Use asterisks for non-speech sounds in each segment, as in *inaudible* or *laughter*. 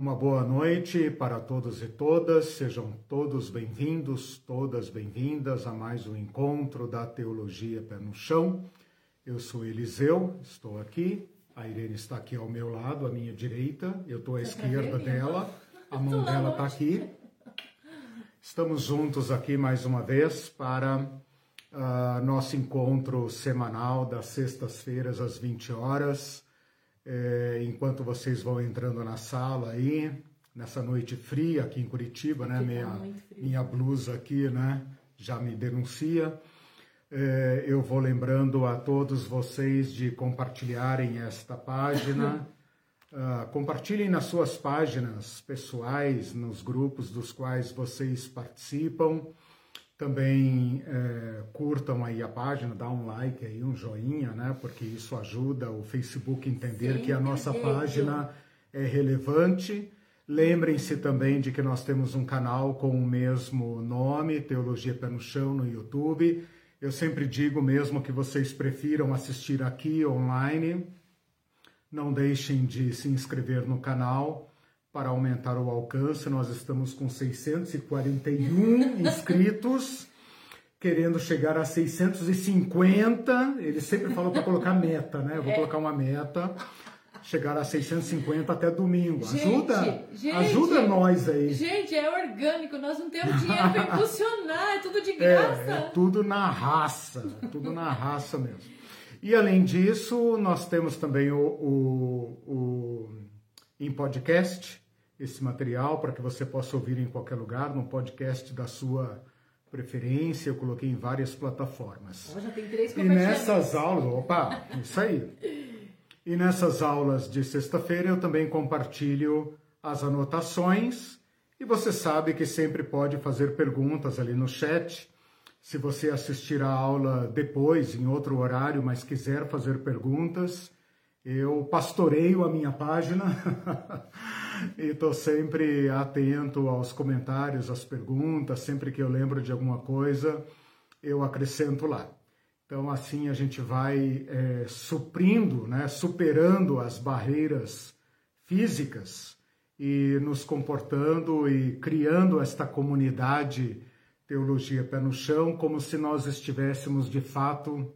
Uma boa noite para todos e todas, sejam todos bem-vindos, todas bem-vindas a mais um encontro da Teologia Pé no Chão. Eu sou Eliseu, estou aqui, a Irene está aqui ao meu lado, à minha direita, eu estou à esquerda dela, a mão dela está aqui. Estamos juntos aqui mais uma vez para uh, nosso encontro semanal das sextas-feiras às 20 horas é, enquanto vocês vão entrando na sala aí, nessa noite fria aqui em Curitiba, né? Minha, minha blusa aqui, né? Já me denuncia. É, eu vou lembrando a todos vocês de compartilharem esta página. uh, *laughs* compartilhem nas suas páginas pessoais, nos grupos dos quais vocês participam. Também é, curtam aí a página, dá um like aí, um joinha, né? Porque isso ajuda o Facebook a entender Sim, que a nossa página é relevante. Lembrem-se também de que nós temos um canal com o mesmo nome, Teologia Pé no Chão, no YouTube. Eu sempre digo, mesmo que vocês prefiram assistir aqui online, não deixem de se inscrever no canal para aumentar o alcance. Nós estamos com 641 *laughs* inscritos, querendo chegar a 650. Ele sempre falou para colocar meta, né? Eu vou é. colocar uma meta. Chegar a 650 até domingo. Gente, ajuda, gente, ajuda nós aí. Gente, é orgânico, nós não temos dinheiro para impulsionar, é tudo de graça. *laughs* É, é tudo na raça, tudo na raça mesmo. E além disso, nós temos também o, o, o em podcast, esse material para que você possa ouvir em qualquer lugar, no podcast da sua preferência. Eu coloquei em várias plataformas. Oh, já tem três e nessas aulas, opa, isso aí. E nessas aulas de sexta-feira eu também compartilho as anotações e você sabe que sempre pode fazer perguntas ali no chat. Se você assistir a aula depois, em outro horário, mas quiser fazer perguntas, eu pastoreio a minha página *laughs* e estou sempre atento aos comentários, às perguntas. Sempre que eu lembro de alguma coisa, eu acrescento lá. Então, assim a gente vai é, suprindo, né, superando as barreiras físicas e nos comportando e criando esta comunidade Teologia Pé no Chão, como se nós estivéssemos de fato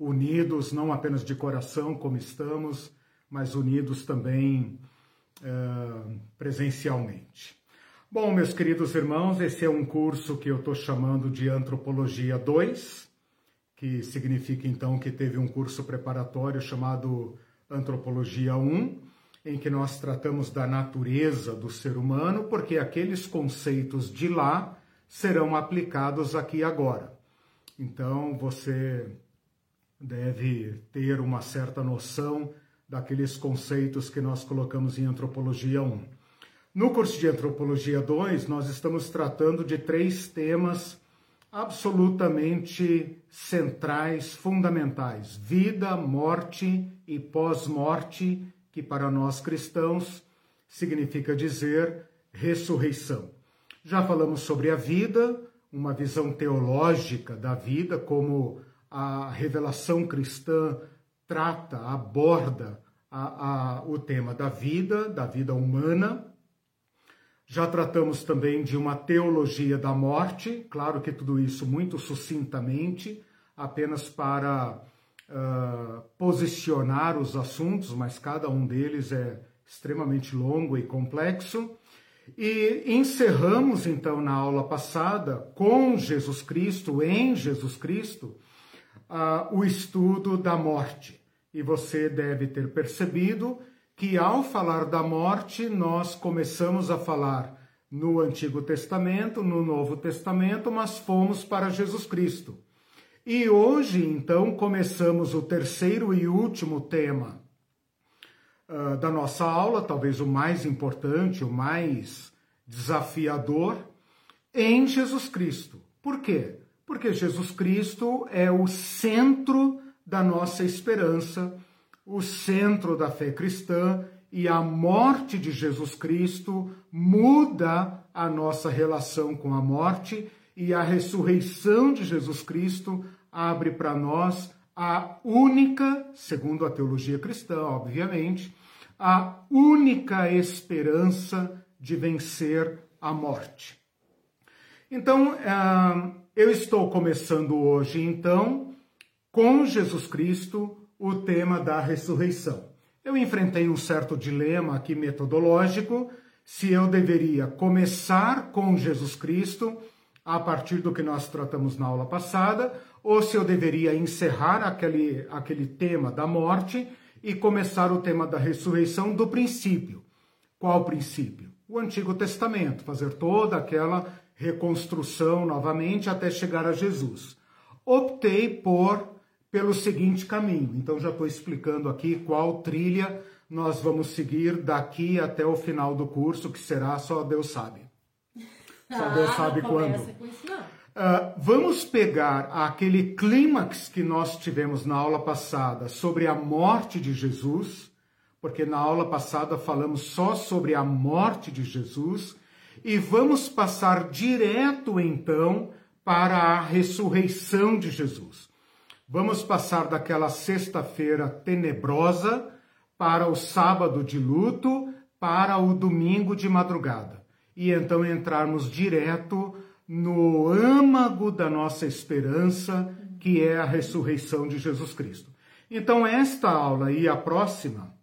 unidos, não apenas de coração, como estamos, mas unidos também uh, presencialmente. Bom, meus queridos irmãos, esse é um curso que eu estou chamando de Antropologia 2, que significa então que teve um curso preparatório chamado Antropologia 1, em que nós tratamos da natureza do ser humano, porque aqueles conceitos de lá serão aplicados aqui agora. Então, você deve ter uma certa noção daqueles conceitos que nós colocamos em Antropologia 1. No curso de Antropologia 2, nós estamos tratando de três temas absolutamente centrais, fundamentais: vida, morte e pós-morte, que para nós cristãos significa dizer ressurreição. Já falamos sobre a vida, uma visão teológica da vida como a revelação cristã trata, aborda a, a, o tema da vida, da vida humana. Já tratamos também de uma teologia da morte, claro que tudo isso muito sucintamente, apenas para uh, posicionar os assuntos, mas cada um deles é extremamente longo e complexo. E encerramos então na aula passada com Jesus Cristo, em Jesus Cristo, uh, o estudo da morte. E você deve ter percebido que ao falar da morte, nós começamos a falar no Antigo Testamento, no Novo Testamento, mas fomos para Jesus Cristo. E hoje, então, começamos o terceiro e último tema uh, da nossa aula, talvez o mais importante, o mais desafiador, em Jesus Cristo. Por quê? Porque Jesus Cristo é o centro da nossa esperança, o centro da fé cristã, e a morte de Jesus Cristo muda a nossa relação com a morte, e a ressurreição de Jesus Cristo abre para nós a única, segundo a teologia cristã, obviamente, a única esperança de vencer a morte. Então, ah, eu estou começando hoje, então, com Jesus Cristo, o tema da ressurreição. Eu enfrentei um certo dilema aqui metodológico, se eu deveria começar com Jesus Cristo, a partir do que nós tratamos na aula passada, ou se eu deveria encerrar aquele, aquele tema da morte e começar o tema da ressurreição do princípio. Qual princípio? O Antigo Testamento, fazer toda aquela reconstrução novamente até chegar a Jesus. Optei por pelo seguinte caminho. Então já estou explicando aqui qual trilha nós vamos seguir daqui até o final do curso, que será só Deus sabe. Só ah, Deus sabe quando. Uh, vamos pegar aquele clímax que nós tivemos na aula passada sobre a morte de Jesus, porque na aula passada falamos só sobre a morte de Jesus, e vamos passar direto então para a ressurreição de Jesus. Vamos passar daquela sexta-feira tenebrosa para o sábado de luto, para o domingo de madrugada. E então entrarmos direto no âmago da nossa esperança, que é a ressurreição de Jesus Cristo. Então, esta aula e a próxima,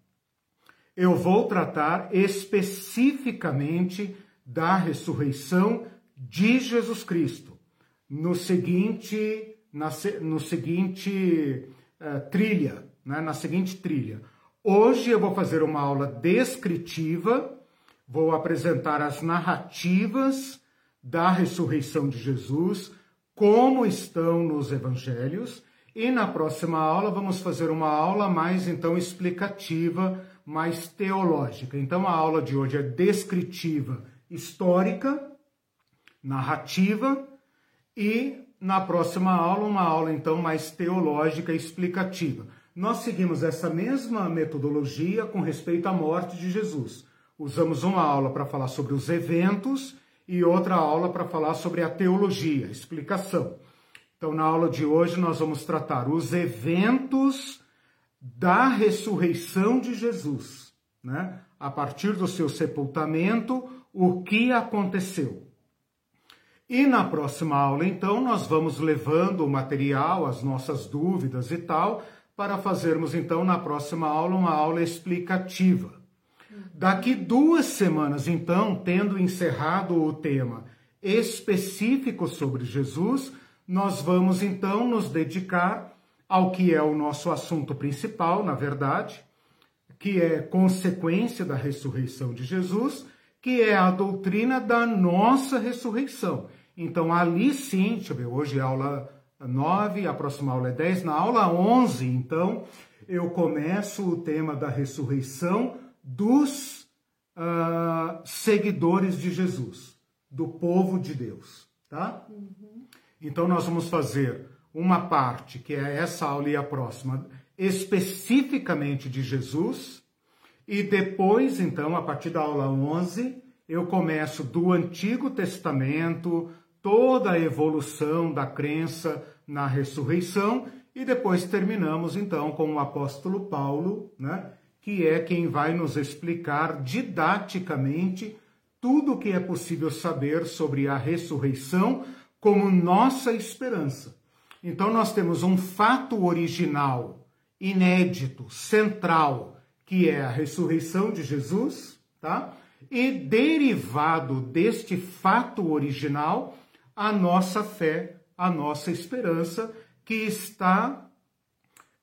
eu vou tratar especificamente da ressurreição de Jesus Cristo, no seguinte na, no seguinte uh, trilha, né, na seguinte trilha. Hoje eu vou fazer uma aula descritiva, vou apresentar as narrativas da ressurreição de Jesus, como estão nos evangelhos, e na próxima aula vamos fazer uma aula mais então explicativa, mais teológica. Então a aula de hoje é descritiva, histórica, narrativa e na próxima aula, uma aula então mais teológica e explicativa. Nós seguimos essa mesma metodologia com respeito à morte de Jesus. Usamos uma aula para falar sobre os eventos e outra aula para falar sobre a teologia, explicação. Então, na aula de hoje, nós vamos tratar os eventos da ressurreição de Jesus, né? A partir do seu sepultamento, o que aconteceu. E na próxima aula, então, nós vamos levando o material, as nossas dúvidas e tal, para fazermos, então, na próxima aula, uma aula explicativa. Daqui duas semanas, então, tendo encerrado o tema específico sobre Jesus, nós vamos, então, nos dedicar ao que é o nosso assunto principal, na verdade, que é consequência da ressurreição de Jesus, que é a doutrina da nossa ressurreição. Então, ali sim, deixa eu ver, hoje é aula 9, a próxima aula é 10. Na aula 11, então, eu começo o tema da ressurreição dos uh, seguidores de Jesus, do povo de Deus, tá? Uhum. Então, nós vamos fazer uma parte, que é essa aula e a próxima, especificamente de Jesus, e depois, então, a partir da aula 11, eu começo do Antigo Testamento, toda a evolução da crença na ressurreição e depois terminamos então com o apóstolo Paulo, né, que é quem vai nos explicar didaticamente tudo o que é possível saber sobre a ressurreição como nossa esperança. Então nós temos um fato original, inédito, central, que é a ressurreição de Jesus, tá? E derivado deste fato original, a nossa fé, a nossa esperança, que está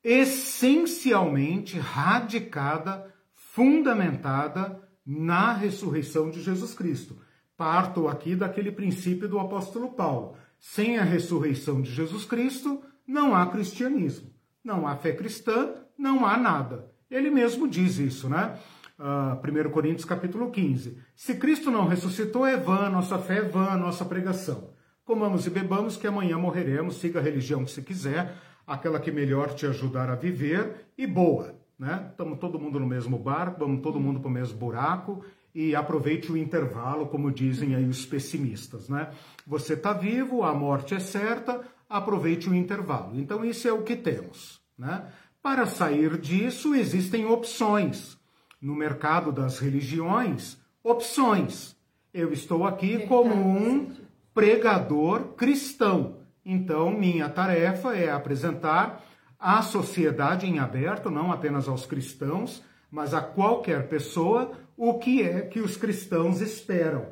essencialmente radicada, fundamentada na ressurreição de Jesus Cristo. Parto aqui daquele princípio do apóstolo Paulo. Sem a ressurreição de Jesus Cristo, não há cristianismo. Não há fé cristã, não há nada. Ele mesmo diz isso, né? Uh, ah, 1 Coríntios capítulo 15. Se Cristo não ressuscitou, é vã, nossa fé é vã, nossa pregação. Comamos e bebamos, que amanhã morreremos, siga a religião que você quiser, aquela que melhor te ajudar a viver, e boa, né? Estamos todo mundo no mesmo barco, vamos todo mundo para o mesmo buraco, e aproveite o intervalo, como dizem aí os pessimistas, né? Você está vivo, a morte é certa, aproveite o intervalo. Então, isso é o que temos, né? Para sair disso, existem opções. no mercado das religiões opções. Eu estou aqui como um pregador cristão. Então, minha tarefa é apresentar à sociedade em aberto, não apenas aos cristãos, mas a qualquer pessoa, o que é que os cristãos esperam.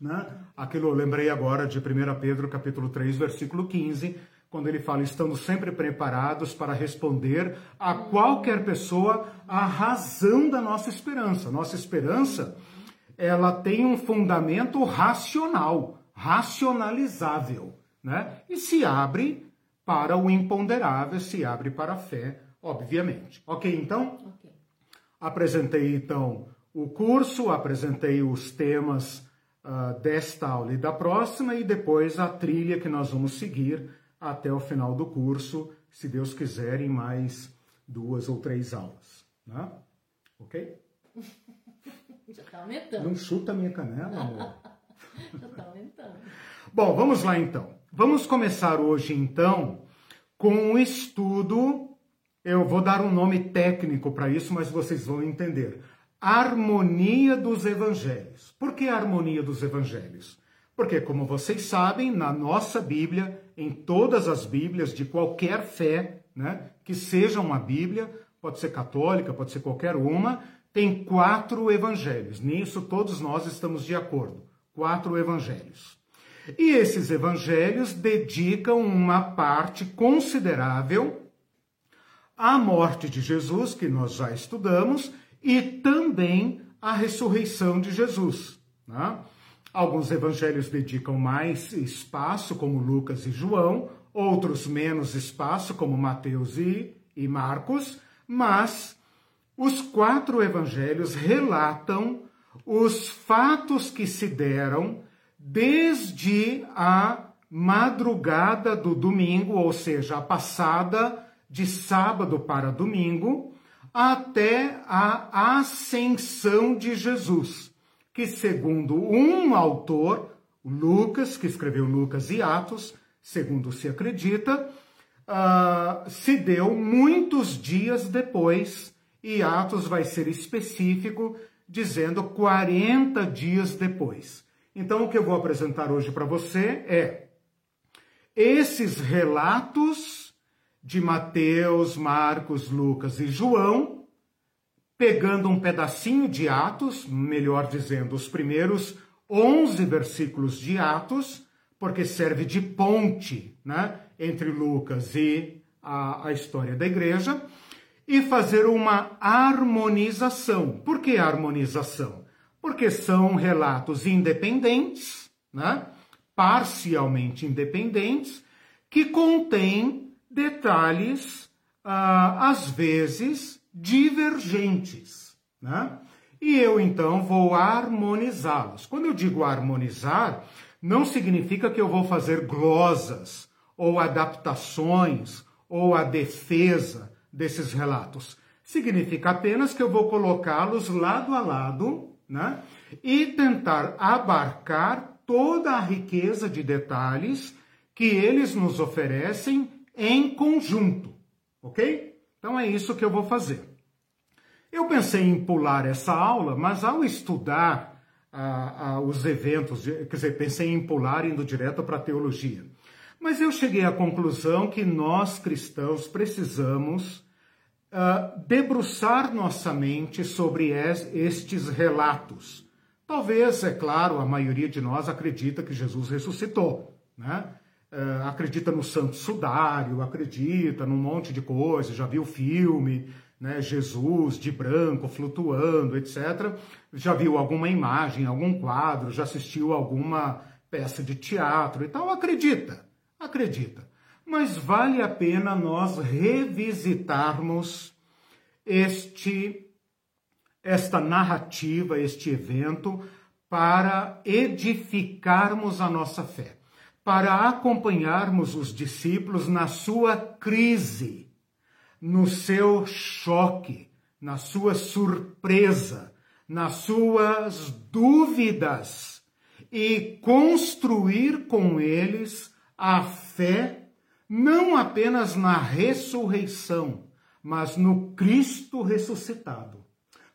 Né? Aquilo eu lembrei agora de 1 Pedro capítulo 3, versículo 15, quando ele fala, estamos sempre preparados para responder a qualquer pessoa a razão da nossa esperança. Nossa esperança, ela tem um fundamento racional, racionalizável, né? E se abre para o imponderável, se abre para a fé, obviamente. Ok, então? Okay. Apresentei, então, o curso, apresentei os temas uh, desta aula e da próxima, e depois a trilha que nós vamos seguir até o final do curso, se Deus quiser, em mais duas ou três aulas. Né? Ok? *laughs* Já está aumentando. Não chuta a minha canela, amor. *laughs* Já está aumentando. Bom, vamos lá então. Vamos começar hoje então com o estudo. Eu vou dar um nome técnico para isso, mas vocês vão entender. Harmonia dos Evangelhos. Por que harmonia dos Evangelhos? Porque, como vocês sabem, na nossa Bíblia, em todas as Bíblias de qualquer fé, né, que seja uma Bíblia, pode ser católica, pode ser qualquer uma, tem quatro evangelhos. Nisso todos nós estamos de acordo. Quatro evangelhos. E esses evangelhos dedicam uma parte considerável à morte de Jesus, que nós já estudamos, e também à ressurreição de Jesus. Né? Alguns evangelhos dedicam mais espaço, como Lucas e João, outros menos espaço, como Mateus e, e Marcos, mas os quatro evangelhos relatam os fatos que se deram desde a madrugada do domingo, ou seja, a passada de sábado para domingo, até a ascensão de Jesus, que, segundo um autor, Lucas, que escreveu Lucas e Atos, segundo se acredita, uh, se deu muitos dias depois, e Atos vai ser específico, dizendo 40 dias depois. Então, o que eu vou apresentar hoje para você é esses relatos de Mateus, Marcos, Lucas e João, pegando um pedacinho de Atos, melhor dizendo, os primeiros 11 versículos de Atos, porque serve de ponte né, entre Lucas e a, a história da igreja, e fazer uma harmonização. Por que harmonização? porque são relatos independentes, né? parcialmente independentes, que contêm detalhes, ah, às vezes, divergentes. Né? E eu então vou harmonizá-los. Quando eu digo harmonizar, não significa que eu vou fazer glosas ou adaptações ou a defesa desses relatos. Significa apenas que eu vou colocá-los lado a lado né? e tentar abarcar toda a riqueza de detalhes que eles nos oferecem em conjunto, ok? Então é isso que eu vou fazer. Eu pensei em pular essa aula, mas ao estudar ah, ah, os eventos, quer dizer, pensei em pular indo direto para a teologia. Mas eu cheguei à conclusão que nós cristãos precisamos uh, debruçar nossa mente sobre estes relatos. Talvez, é claro, a maioria de nós acredita que Jesus ressuscitou, né? Uh, acredita no Santo Sudário, acredita num monte de coisa, já viu filme, né? Jesus de branco flutuando, etc. Já viu alguma imagem, algum quadro, já assistiu alguma peça de teatro e tal, acredita, acredita mas vale a pena nós revisitarmos este esta narrativa, este evento para edificarmos a nossa fé, para acompanharmos os discípulos na sua crise, no seu choque, na sua surpresa, nas suas dúvidas e construir com eles a fé não apenas na ressurreição, mas no Cristo ressuscitado.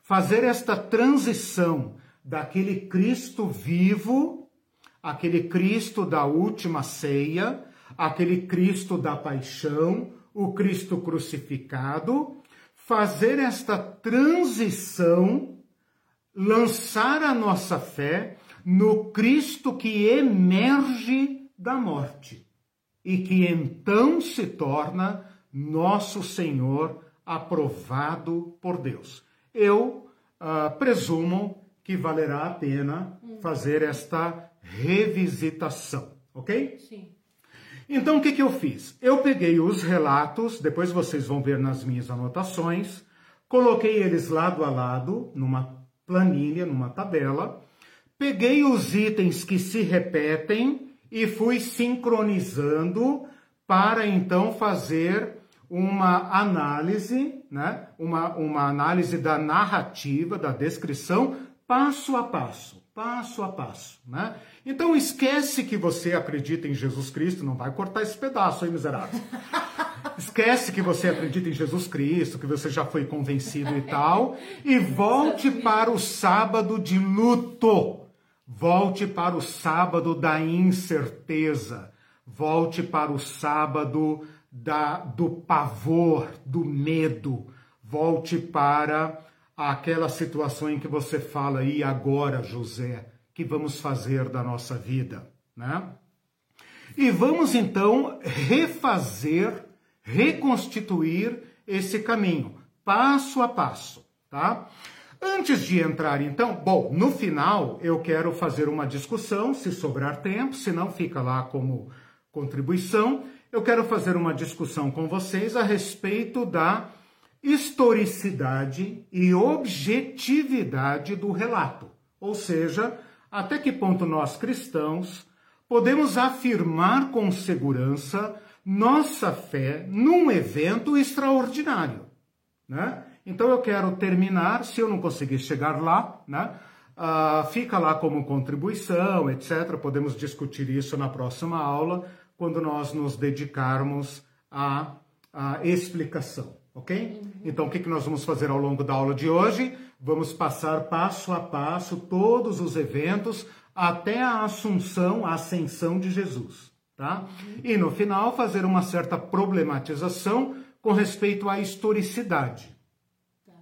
fazer esta transição daquele Cristo vivo, aquele Cristo da última ceia, aquele Cristo da paixão, o Cristo crucificado, fazer esta transição, lançar a nossa fé no Cristo que emerge da morte e que então se torna nosso Senhor aprovado por Deus. Eu uh, presumo que valerá a pena fazer esta revisitação, ok? Sim. Então, o que, que eu fiz? Eu peguei os relatos, depois vocês vão ver nas minhas anotações, coloquei eles lado a lado, numa planilha, numa tabela, peguei os itens que se repetem e fui sincronizando para então fazer uma análise, né? uma, uma análise da narrativa, da descrição, passo a passo, passo a passo, né? Então esquece que você acredita em Jesus Cristo, não vai cortar esse pedaço aí, miserável. *laughs* Esquece que você acredita em Jesus Cristo, que você já foi convencido e tal, e volte para o sábado de luto. Volte para o sábado da incerteza. Volte para o sábado da, do pavor, do medo. Volte para aquela situação em que você fala, e agora, José, que vamos fazer da nossa vida, né? E vamos então refazer, reconstituir esse caminho, passo a passo, tá? Antes de entrar então, bom, no final eu quero fazer uma discussão, se sobrar tempo, se não fica lá como contribuição, eu quero fazer uma discussão com vocês a respeito da historicidade e objetividade do relato. Ou seja, até que ponto nós cristãos podemos afirmar com segurança nossa fé num evento extraordinário, né? Então eu quero terminar, se eu não conseguir chegar lá, né? Uh, fica lá como contribuição, etc. Podemos discutir isso na próxima aula, quando nós nos dedicarmos à, à explicação ok? Então, o que, nós vamos fazer ao longo da aula de hoje? Vamos passar passo a passo todos os eventos até a assunção, a ascensão de Jesus, tá? E no final, fazer uma certa problematização com respeito à historicidade,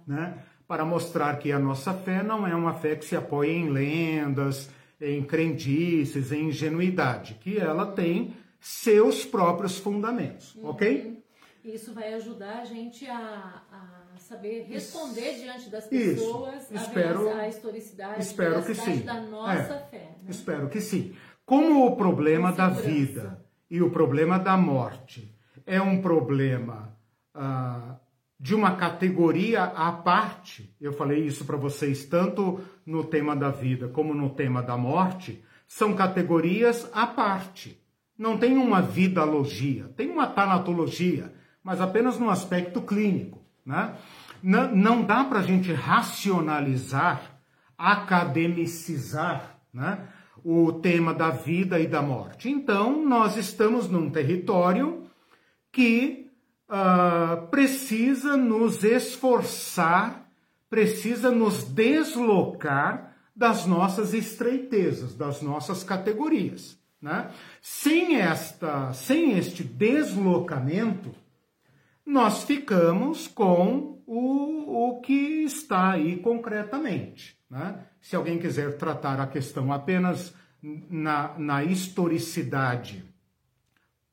né? Para mostrar que a nossa fé não é uma fé que se apoia em lendas, em crendices, em ingenuidade, que ela tem seus próprios fundamentos, uhum. ok? Isso vai ajudar a gente a saber responder Isso. diante das pessoas espero, a, a historicidade, espero que sim. da nossa é, fé. Né? Espero que sim. Como o problema da vida e o problema da morte é um problema ah, de uma categoria à parte, eu falei isso para vocês tanto no tema da vida como no tema da morte, são categorias à parte. Não tem uma vidalogia, tem uma tanatologia mas apenas no aspecto clínico. Né? Não, não dá para a gente racionalizar, academicizar né, o tema da vida e da morte. Então, nós estamos num território que uh, precisa nos esforçar, precisa nos deslocar das nossas estreitezas, das nossas categorias. Né? Sem, esta, sem este deslocamento, nós ficamos com o, o que está aí concretamente. Né? Se alguém quiser tratar a questão apenas na, na historicidade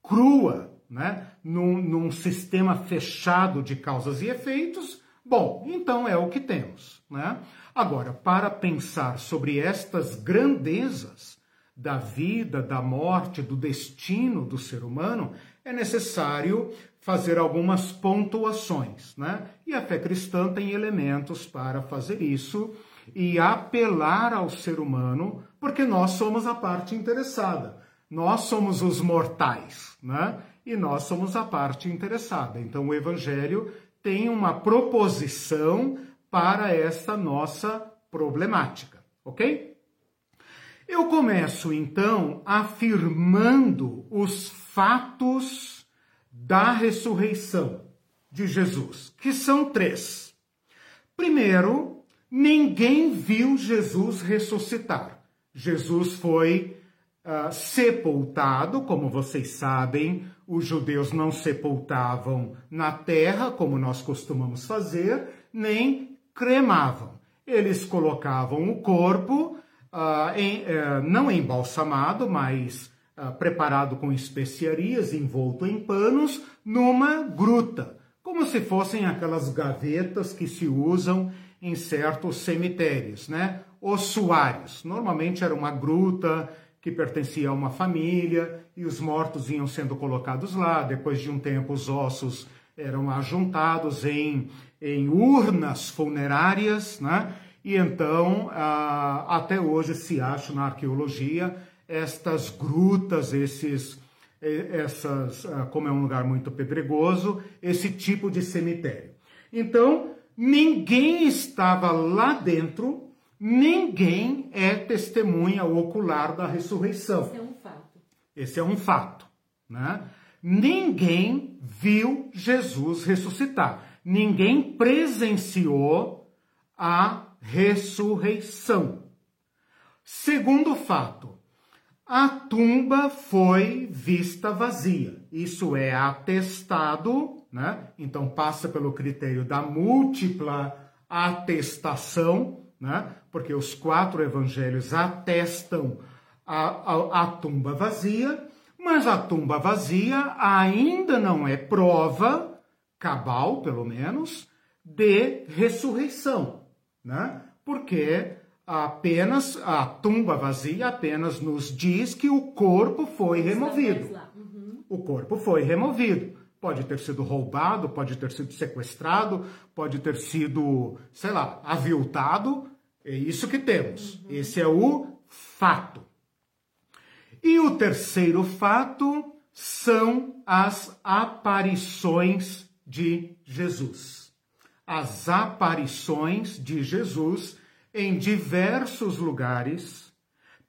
crua, né? num, num sistema fechado de causas e efeitos, bom, então é o que temos. Né? Agora, para pensar sobre estas grandezas da vida, da morte, do destino do ser humano, é necessário fazer algumas pontuações, né? E a fé cristã tem elementos para fazer isso e apelar ao ser humano, porque nós somos a parte interessada. Nós somos os mortais, né? E nós somos a parte interessada. Então o evangelho tem uma proposição para esta nossa problemática, OK? Eu começo então afirmando os fatos da ressurreição de Jesus, que são três. Primeiro, ninguém viu Jesus ressuscitar. Jesus foi uh, sepultado, como vocês sabem, os judeus não sepultavam na terra, como nós costumamos fazer, nem cremavam. Eles colocavam o corpo, uh, em, uh, não embalsamado, mas uh, preparado com especiarias, envolto em panos, numa gruta, como se fossem aquelas gavetas que se usam em certos cemitérios, né? Ossuários. Normalmente era uma gruta que pertencia a uma família e os mortos iam sendo colocados lá. Depois de um tempo, os ossos eram ajuntados em, em urnas funerárias, né? E então, ah, até hoje se acha na arqueologia estas grutas, esses, essas, ah, como é um lugar muito pedregoso, esse tipo de cemitério. Então, ninguém estava lá dentro, ninguém é testemunha ocular da ressurreição. Esse é um fato. Esse é um fato, né? Ninguém viu Jesus ressuscitar. Ninguém presenciou a ressurreição. Segundo fato, a tumba foi vista vazia. Isso é atestado, né? Então passa pelo critério da múltipla atestação, né? Porque os quatro evangelhos atestam a, a, a tumba vazia, mas a tumba vazia ainda não é prova, cabal pelo menos, de ressurreição, né? Porque apenas a tumba vazia apenas nos diz que o corpo foi removido. Uhum. O corpo foi removido. Pode ter sido roubado, pode ter sido sequestrado, pode ter sido, sei lá, aviltado. É isso que temos. Uhum. Esse é o fato. E o terceiro fato são as aparições de Jesus. As aparições de Jesus em diversos lugares,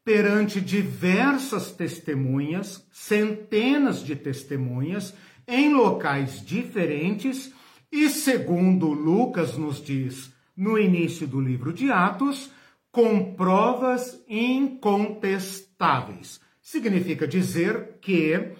perante diversas testemunhas, centenas de testemunhas, em locais diferentes, e segundo Lucas nos diz no início do livro de Atos, com provas incontestáveis. Significa dizer que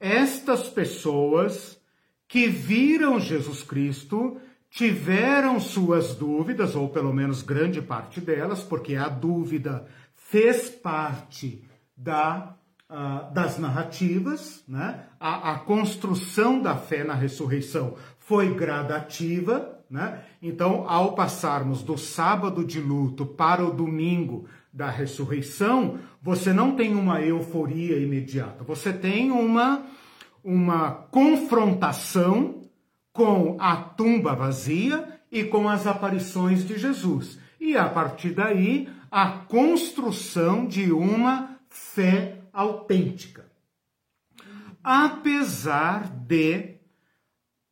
estas pessoas que viram Jesus Cristo tiveram suas dúvidas, ou pelo menos grande parte delas, porque a dúvida fez parte da, uh, das narrativas, né? A, a, construção da fé na ressurreição foi gradativa, né? Então, ao passarmos do sábado de luto para o domingo da ressurreição, você não tem uma euforia imediata, você tem uma, uma confrontação com a tumba vazia e com as aparições de Jesus. E a partir daí, a construção de uma fé autêntica. Apesar de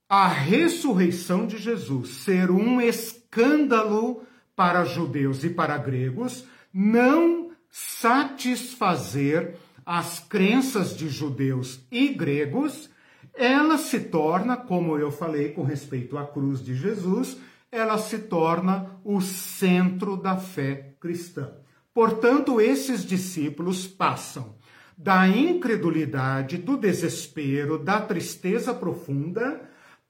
a ressurreição de Jesus ser um escândalo para judeus e para gregos, não satisfazer as crenças de judeus e gregos ela se torna, como eu falei com respeito à cruz de Jesus, ela se torna o centro da fé cristã. Portanto, esses discípulos passam da incredulidade, do desespero, da tristeza profunda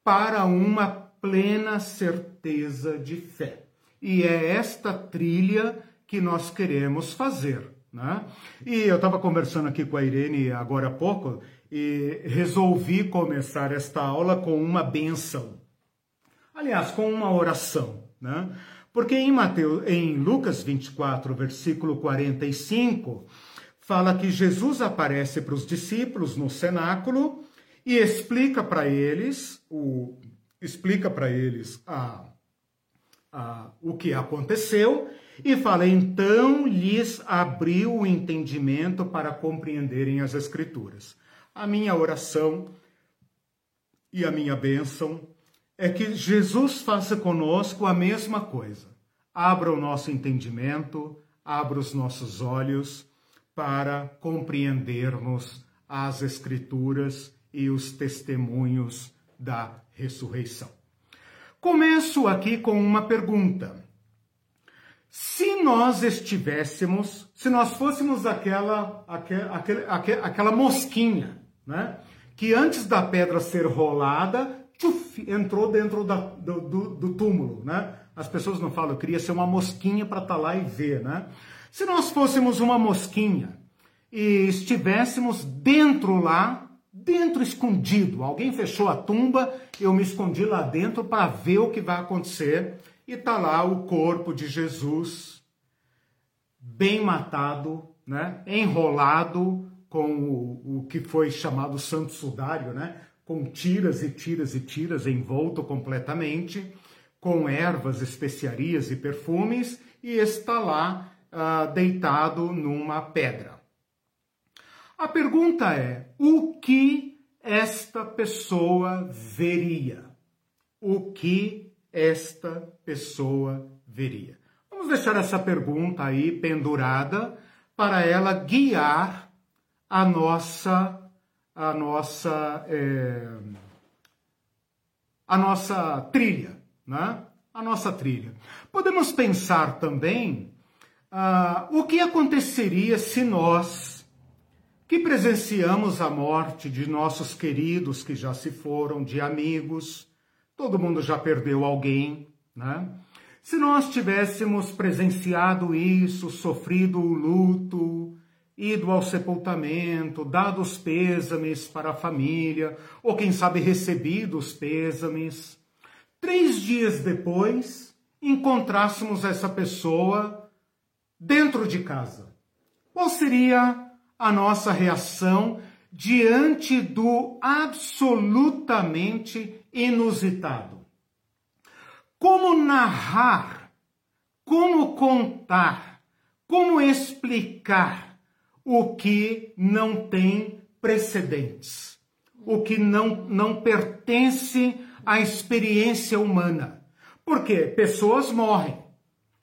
para uma plena certeza de fé. E é esta trilha que nós queremos fazer. Né? E eu estava conversando aqui com a Irene agora há pouco, e resolvi começar esta aula com uma benção. Aliás, com uma oração, né? Porque em Mateus, em Lucas 24, versículo 45, fala que Jesus aparece para os discípulos no cenáculo e explica para eles o explica para eles a, a, o que aconteceu e fala então lhes abriu o entendimento para compreenderem as escrituras. A minha oração e a minha bênção é que Jesus faça conosco a mesma coisa. Abra o nosso entendimento, abra os nossos olhos para compreendermos as Escrituras e os testemunhos da ressurreição. Começo aqui com uma pergunta. se nós estivéssemos, se nós fôssemos aquela, aquela, aquela, mosquinha, né? Que antes da pedra ser rolada, tchuf, entrou dentro da, do, do, do, túmulo, né? As pessoas não falam, eu queria ser uma mosquinha para estar tá lá e ver, né? Se nós fôssemos uma mosquinha e estivéssemos dentro lá, dentro escondido, alguém fechou a tumba, eu me escondi lá dentro para ver o que vai acontecer e está lá o corpo de Jesus, bem matado, né? enrolado com o, o que foi chamado santo sudário, né? com tiras e tiras e tiras, envolto completamente, com ervas, especiarias e perfumes, e está lá uh, deitado numa pedra. A pergunta é: o que esta pessoa veria? O que esta pessoa veria? Vamos deixar essa pergunta aí pendurada para ela guiar a nossa a nossa é, a nossa trilha, né? A nossa trilha. Podemos pensar também ah, o que aconteceria se nós que presenciamos a morte de nossos queridos que já se foram, de amigos, Todo mundo já perdeu alguém, né? Se nós tivéssemos presenciado isso, sofrido o luto, ido ao sepultamento, dado os pêsames para a família, ou quem sabe recebido os pêsames, três dias depois encontrássemos essa pessoa dentro de casa, qual seria a nossa reação diante do absolutamente inusitado. Como narrar, como contar, como explicar o que não tem precedentes, o que não, não pertence à experiência humana. Porque pessoas morrem,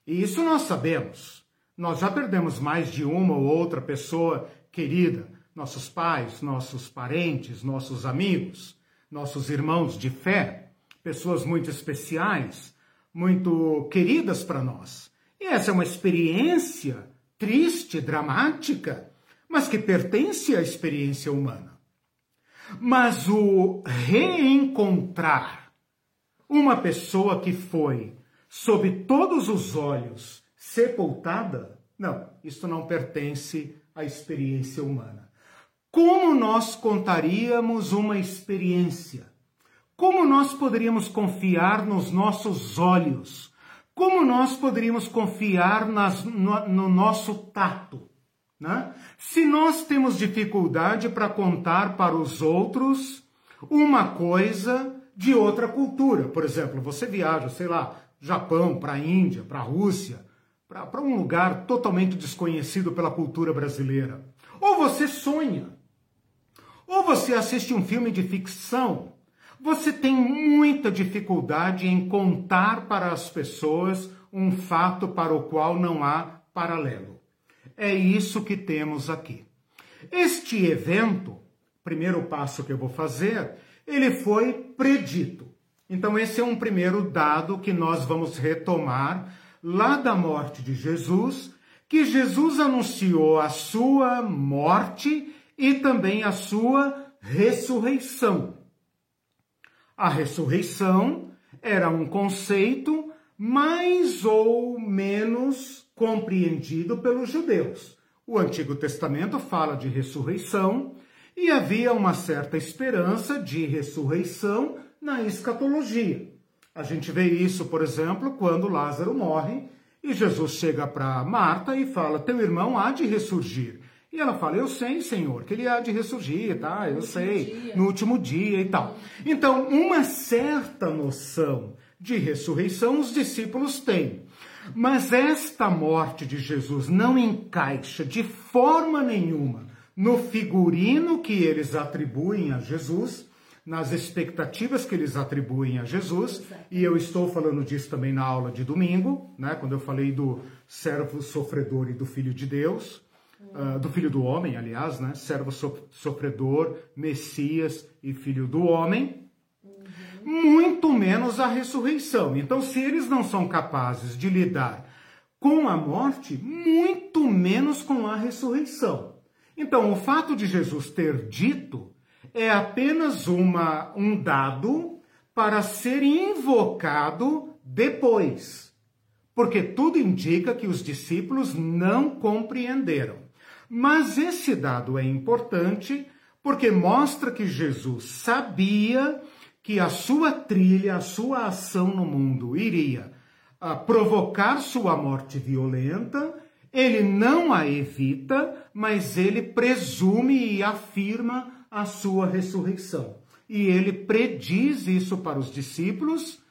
e isso nós sabemos. Nós já perdemos mais de uma ou outra pessoa querida, nossos pais, nossos parentes, nossos amigos nossos irmãos de fé, pessoas muito especiais, muito queridas para nós. E essa é uma experiência triste, dramática, mas que pertence à experiência humana. Mas o reencontrar uma pessoa que foi, sob todos os olhos, sepultada, não, isso não pertence à experiência humana. Como nós contaríamos uma experiência? Como nós poderíamos confiar nos nossos olhos? Como nós poderíamos confiar nas, no, no, nosso tato? Né? Se nós temos dificuldade para contar para os outros uma coisa de outra cultura, por exemplo, você viaja, sei lá, Japão, para a Índia, para a Rússia, para um lugar totalmente desconhecido pela cultura brasileira. Ou você sonha ou você assiste um filme de ficção, você tem muita dificuldade em contar para as pessoas um fato para o qual não há paralelo. É isso que temos aqui. Este evento, primeiro passo que eu vou fazer, ele foi predito. Então, esse é um primeiro dado que nós vamos retomar lá da morte de Jesus, que Jesus anunciou a sua morte e também a sua ressurreição. A ressurreição era um conceito mais ou menos compreendido pelos judeus. O Antigo Testamento fala de ressurreição e havia uma certa esperança de ressurreição na escatologia. A gente vê isso, por exemplo, quando Lázaro morre e Jesus chega para Marta e fala: Teu irmão há de ressurgir. E ela fala: Eu sei, Senhor, que ele há de ressurgir, tá? Eu no sei, no último dia e tal. Então, uma certa noção de ressurreição os discípulos têm. Mas esta morte de Jesus não encaixa de forma nenhuma no figurino que eles atribuem a Jesus, nas expectativas que eles atribuem a Jesus, e eu estou falando disso também na aula de domingo, né, quando eu falei do servo sofredor e do filho de Deus uh, do filho do homem, aliás, né? Servo sofredor, Messias e filho do homem, muito menos a ressurreição. Então, se eles não são capazes de lidar com a morte, muito menos com a ressurreição. Então, o fato de Jesus ter dito é apenas uma, um dado para ser invocado depois, porque tudo indica que os discípulos não compreenderam. Mas esse dado é importante porque mostra que Jesus sabia que a sua trilha, a sua ação no mundo iria a provocar sua morte violenta, ele não a evita, mas ele presume e afirma a sua ressurreição. E ele prediz isso para os discípulos,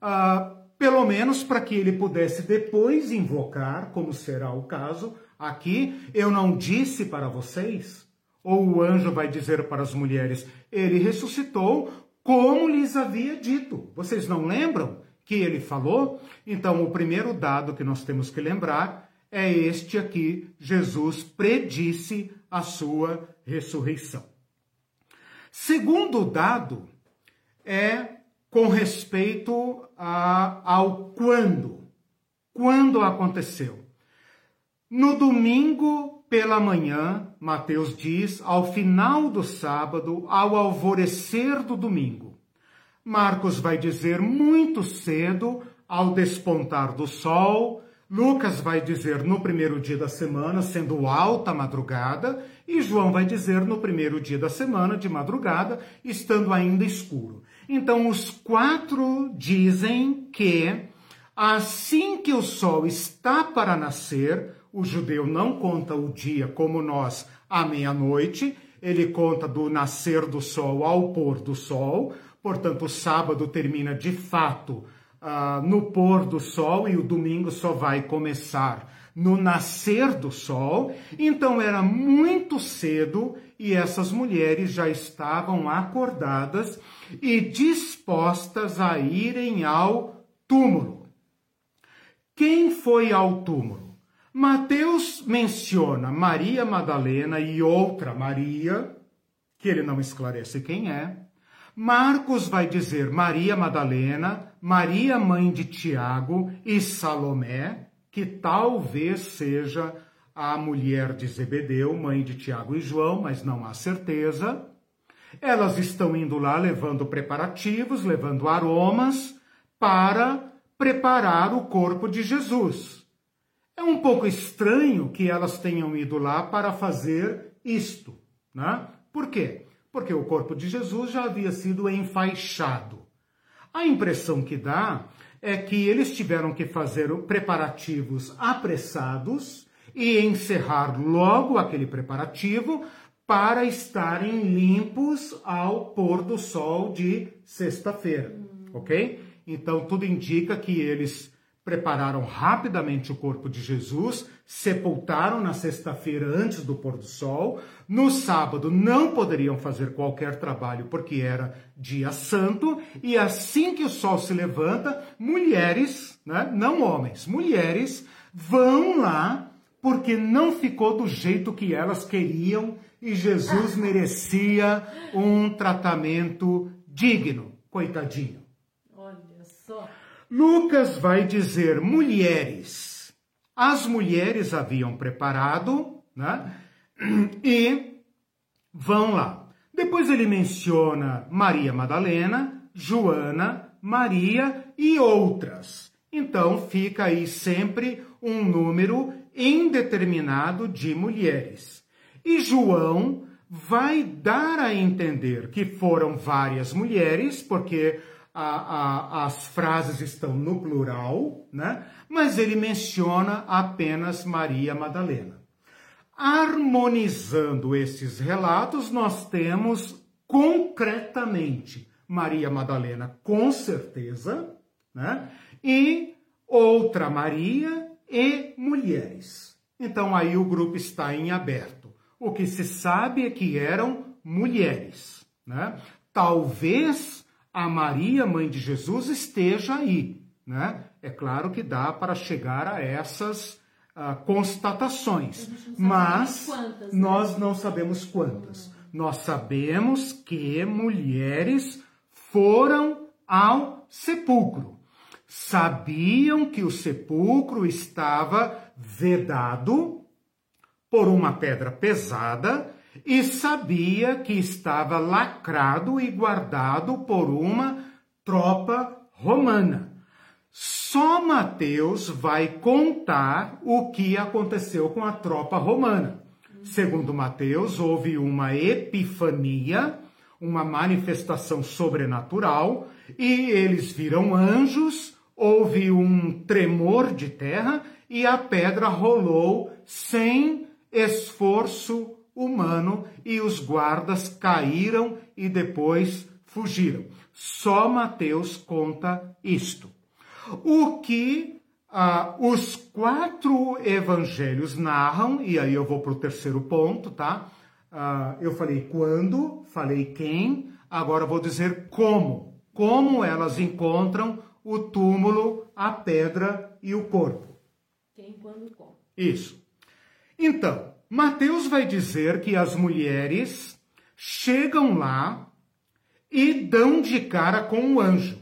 ah, pelo menos para que ele pudesse depois invocar, como será o caso aqui. Eu não disse para vocês, ou o anjo vai dizer para as mulheres, ele ressuscitou como lhes havia dito. Vocês não lembram? que ele falou? Então, o primeiro dado que nós temos que lembrar é este aqui: Jesus predisse a sua ressurreição. Segundo dado é com respeito a, ao quando. Quando aconteceu? No domingo pela manhã, Mateus diz, ao final do sábado, ao alvorecer do domingo. Marcos vai dizer muito cedo, ao despontar do sol. Lucas vai dizer no primeiro dia da semana, sendo alta madrugada. E João vai dizer no primeiro dia da semana, de madrugada, estando ainda escuro. Então, os quatro dizem que assim que o sol está para nascer, o judeu não conta o dia como nós à meia-noite, ele conta do nascer do sol ao pôr do sol. Portanto, o sábado termina de fato uh, no pôr do sol e o domingo só vai começar no nascer do sol. Então era muito cedo e essas mulheres já estavam acordadas e dispostas a irem ao túmulo. Quem foi ao túmulo? Mateus menciona Maria Madalena e outra Maria, que ele não esclarece quem é. Marcos vai dizer Maria Madalena, Maria mãe de Tiago e Salomé, que talvez seja a mulher de Zebedeu, mãe de Tiago e João, mas não há certeza. Elas estão indo lá levando preparativos, levando aromas para preparar o corpo de Jesus. É um pouco estranho que elas tenham ido lá para fazer isto, né? Por quê? porque o corpo de Jesus já havia sido enfaixado. A impressão que dá é que eles tiveram que fazer preparativos apressados e encerrar logo aquele preparativo para estarem limpos ao pôr do sol de sexta-feira, ok? Então tudo indica que eles prepararam rapidamente o corpo de Jesus, sepultaram na sexta-feira antes do pôr do sol. No sábado não poderiam fazer qualquer trabalho porque era dia santo, e assim que o sol se levanta, mulheres, né, não homens, mulheres vão lá porque não ficou do jeito que elas queriam e Jesus *laughs* merecia um tratamento digno, coitadinho. Lucas vai dizer mulheres. As mulheres haviam preparado, né? E vão lá. Depois ele menciona Maria Madalena, Joana, Maria e outras. Então fica aí sempre um número indeterminado de mulheres. E João vai dar a entender que foram várias mulheres, porque a, a, as frases estão no plural, né? mas ele menciona apenas Maria Madalena. Harmonizando esses relatos, nós temos concretamente Maria Madalena, com certeza, né? e outra Maria e mulheres. Então aí o grupo está em aberto. O que se sabe é que eram mulheres. Né? Talvez a Maria, mãe de Jesus, esteja aí. Né? É claro que dá para chegar a essas uh, constatações, mas quantas, né? nós não sabemos quantas. Nós sabemos que mulheres foram ao sepulcro. sabiam que o sepulcro estava vedado por uma pedra pesada e sabia que estava lacrado e guardado por uma tropa romana. Só Mateus vai contar o que aconteceu com a tropa romana. Segundo Mateus, houve uma epifania, uma manifestação sobrenatural, e eles viram anjos, houve um tremor de terra e a pedra rolou sem esforço humano e os guardas caíram e depois fugiram. Só Mateus conta isto. O que ah, os quatro evangelhos narram, e aí eu vou para o terceiro ponto, tá? Ah, eu falei quando, falei quem, agora vou dizer como. Como elas encontram o túmulo, a pedra e o corpo. Quem, quando, como. Isso. Então, Mateus vai dizer que as mulheres chegam lá e dão de cara com o anjo.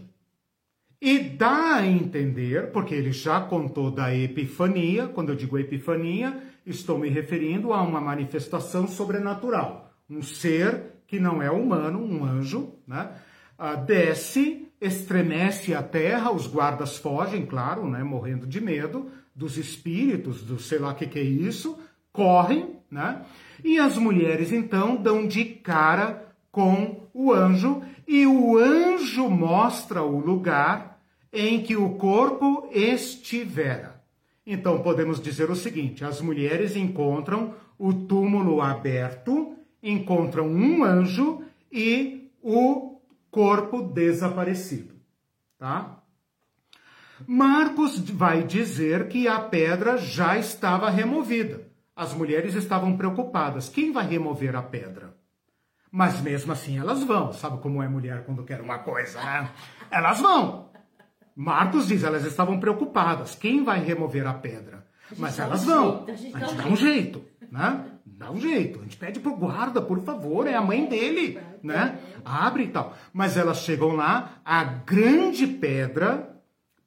E dá a entender, porque ele já contou da epifania, quando eu digo epifania, estou me referindo a uma manifestação sobrenatural. Um ser que não é humano, um anjo, né? Ah, desce, estremece a terra, os guardas fogem, claro, né? morrendo de medo dos espíritos, do sei lá o que, que é isso, correm, né? E as mulheres então dão de cara com o anjo e o anjo mostra o lugar em que o corpo estivera. Então podemos dizer o seguinte: as mulheres encontram o túmulo aberto, encontram um anjo e o corpo desaparecido, tá? Marcos vai dizer que a pedra já estava removida. As mulheres estavam preocupadas. Quem vai remover a pedra? Mas mesmo assim elas vão. Sabe como é mulher quando quer uma coisa, né? Elas vão. Marcos diz, elas estavam preocupadas. Quem vai remover a pedra? Mas elas vão. a gente, dá um jeito, né? Dá um jeito. A gente pede pro guarda, por favor, é a mãe dele, né? Abre e tal. Mas elas chegam lá, a grande pedra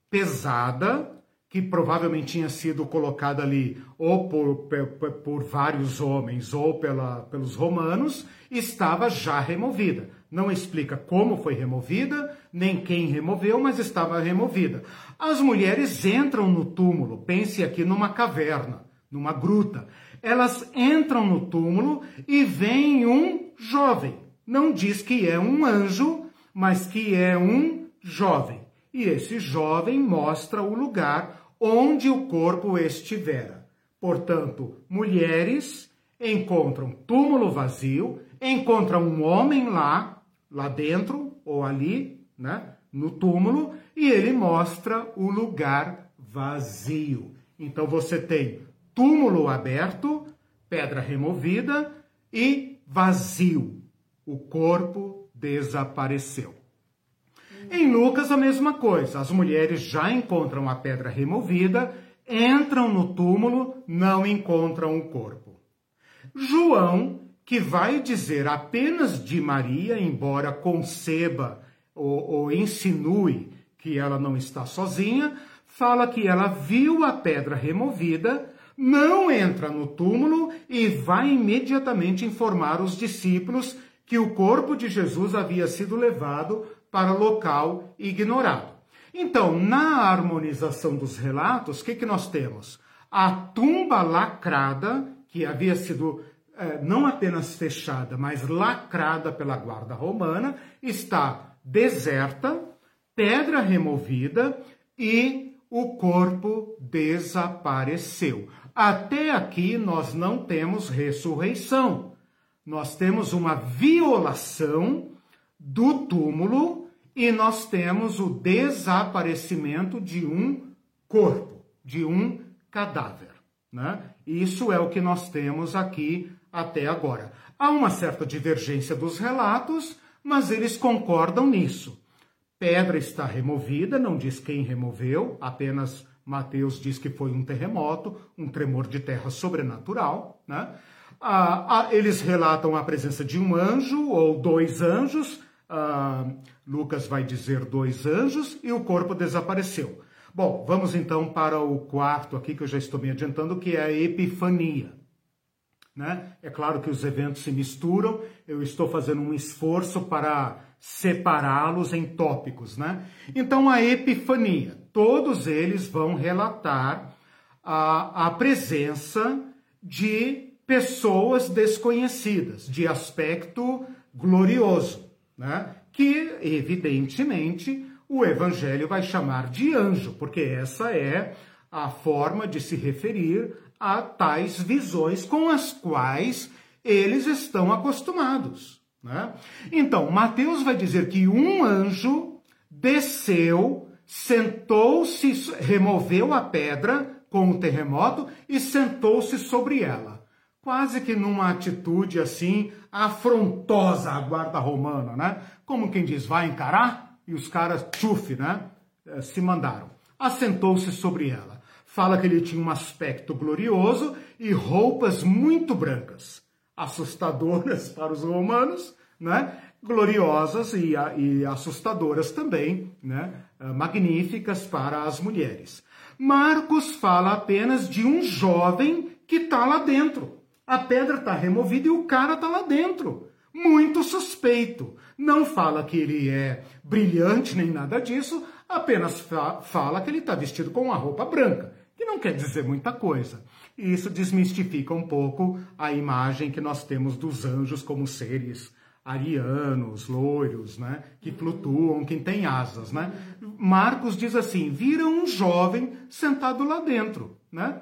pesada que provavelmente tinha sido colocada ali ou por, por, por vários homens ou pela, pelos romanos, estava já removida. Não explica como foi removida, nem quem removeu, mas estava removida. As mulheres entram no túmulo, pense aqui numa caverna, numa gruta. Elas entram no túmulo e vem um jovem. Não diz que é um anjo, mas que é um jovem. E esse jovem mostra o lugar onde o corpo estivera. Portanto, mulheres encontram túmulo vazio, encontram um homem lá, lá dentro ou ali, né, no túmulo, e ele mostra o lugar vazio. Então você tem túmulo aberto, pedra removida e vazio. O corpo desapareceu. Em Lucas, a mesma coisa. As mulheres já encontram a pedra removida, entram no túmulo, não encontram o corpo. João, que vai dizer apenas de Maria, embora conceba ou, ou insinue que ela não está sozinha, fala que ela viu a pedra removida, não entra no túmulo e vai imediatamente informar os discípulos que o corpo de Jesus havia sido levado para local ignorado. Então, na harmonização dos relatos, o que, que nós temos? A tumba lacrada, que havia sido eh, não apenas fechada, mas lacrada pela guarda romana, está deserta, pedra removida e o corpo desapareceu. Até aqui nós não temos ressurreição. Nós temos uma violação do túmulo e nós temos o desaparecimento de um corpo, de um cadáver. Né? Isso é o que nós temos aqui até agora. Há uma certa divergência dos relatos, mas eles concordam nisso. Pedra está removida, não diz quem removeu, apenas Mateus diz que foi um terremoto, um tremor de terra sobrenatural. Né? Ah, ah, eles relatam a presença de um anjo ou dois anjos, ah, Lucas vai dizer dois anjos e o corpo desapareceu. Bom, vamos então para o quarto aqui, que eu já estou me adiantando, que é a Epifania. Né? É claro que os eventos se misturam, eu estou fazendo um esforço para separá-los em tópicos. Né? Então, a Epifania, todos eles vão relatar a, a presença de pessoas desconhecidas, de aspecto glorioso, né? que, evidentemente, o Evangelho vai chamar de anjo, porque essa é a forma de se referir a tais visões com as quais eles estão acostumados. Né? Então, Mateus vai dizer que um anjo desceu, sentou-se, removeu a pedra com o terremoto e sentou-se sobre ela. Quase que numa atitude assim afrontosa à guarda romana, né? Como quem diz, vai encarar? E os caras, tchuf, né? Eh, se mandaram. Assentou-se sobre ela. Fala que ele tinha um aspecto glorioso e roupas muito brancas, assustadoras *laughs* para os romanos, né? Gloriosas e, e assustadoras também, né? Eh, magníficas para as mulheres. Marcos fala apenas de um jovem que está lá dentro. A pedra está removida e o cara está lá dentro. Muito suspeito. Não fala que ele é brilhante nem nada disso, apenas fa fala que ele está vestido com uma roupa branca, que não quer dizer muita coisa. E isso desmistifica um pouco a imagem que nós temos dos anjos como seres arianos, loiros, né, que flutuam, que têm asas, né? Marcos diz assim: viram um jovem sentado lá dentro, né?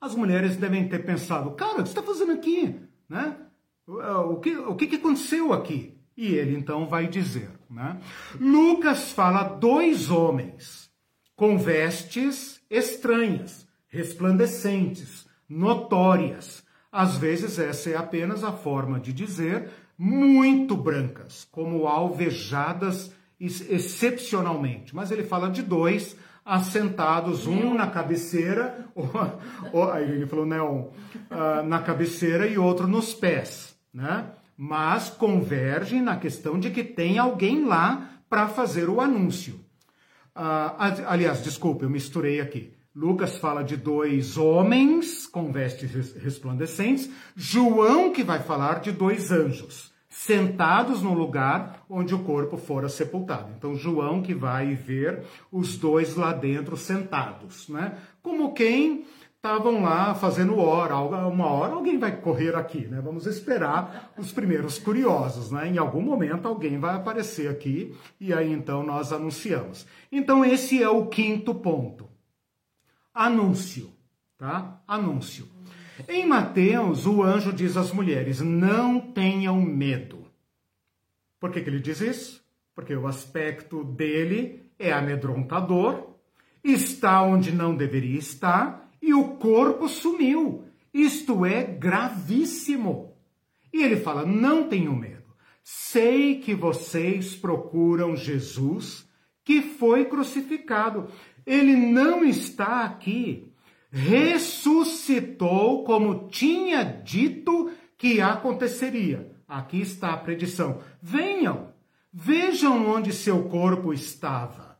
As mulheres devem ter pensado: cara, o que você está fazendo aqui, né? O que, o que aconteceu aqui? E ele então vai dizer, né? Lucas fala dois homens com vestes estranhas, resplandecentes, notórias. Às vezes essa é apenas a forma de dizer muito brancas, como alvejadas excepcionalmente. Mas ele fala de dois assentados, um na cabeceira, *laughs* aí ele falou neon, uh, na cabeceira e outro nos pés, né? Mas convergem na questão de que tem alguém lá para fazer o anúncio. Uh, aliás, desculpe, eu misturei aqui. Lucas fala de dois homens com vestes resplandecentes, João que vai falar de dois anjos sentados no lugar onde o corpo fora sepultado. Então, João que vai ver os dois lá dentro sentados, né? Como quem estavam lá fazendo hora, uma hora alguém vai correr aqui, né? Vamos esperar os primeiros curiosos, né? Em algum momento alguém vai aparecer aqui e aí então nós anunciamos. Então esse é o quinto ponto. Anúncio, tá? Anúncio. Em Mateus, o anjo diz às mulheres: não tenham medo. Por que, que ele diz isso? Porque o aspecto dele é amedrontador, está onde não deveria estar e o corpo sumiu. Isto é gravíssimo. E ele fala: não tenham medo. Sei que vocês procuram Jesus que foi crucificado. Ele não está aqui ressuscitou como tinha dito que aconteceria. Aqui está a predição. Venham, vejam onde seu corpo estava.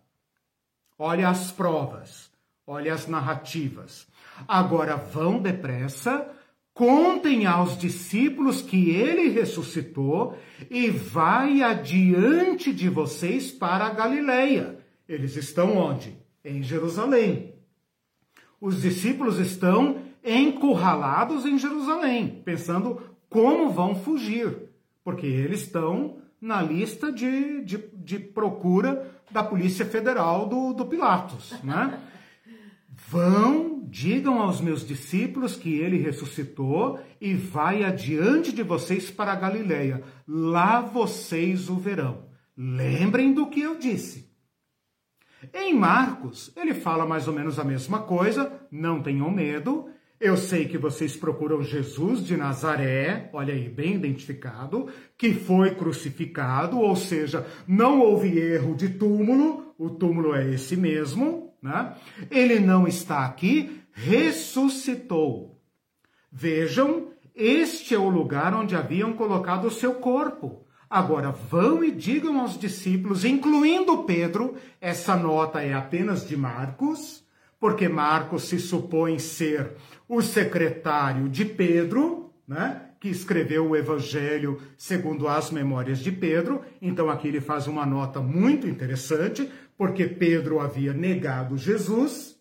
Olha as provas, olha as narrativas. Agora vão depressa, contem aos discípulos que ele ressuscitou e vai adiante de vocês para a Galileia. Eles estão onde? Em Jerusalém os discípulos estão encurralados em Jerusalém, pensando como vão fugir, porque eles estão na lista de, de, de procura da Polícia Federal do, do Pilatos, né? *laughs* Vão, digam aos meus discípulos que ele ressuscitou e vai adiante de vocês para a Galileia. Lá vocês o verão. Lembrem do que eu disse. Em Marcos, ele fala mais ou menos a mesma coisa, não tenham medo. Eu sei que vocês procuram Jesus de Nazaré, olha aí, bem identificado, que foi crucificado, ou seja, não houve erro de túmulo, o túmulo é esse mesmo, né? Ele não está aqui, ressuscitou. Vejam, este é o lugar onde haviam colocado o seu corpo. Agora vão e digam aos discípulos, incluindo Pedro, essa nota é apenas de Marcos, porque Marcos se supõe ser o secretário de Pedro, né? que escreveu o Evangelho segundo as memórias de Pedro. Então aqui ele faz uma nota muito interessante, porque Pedro havia negado Jesus.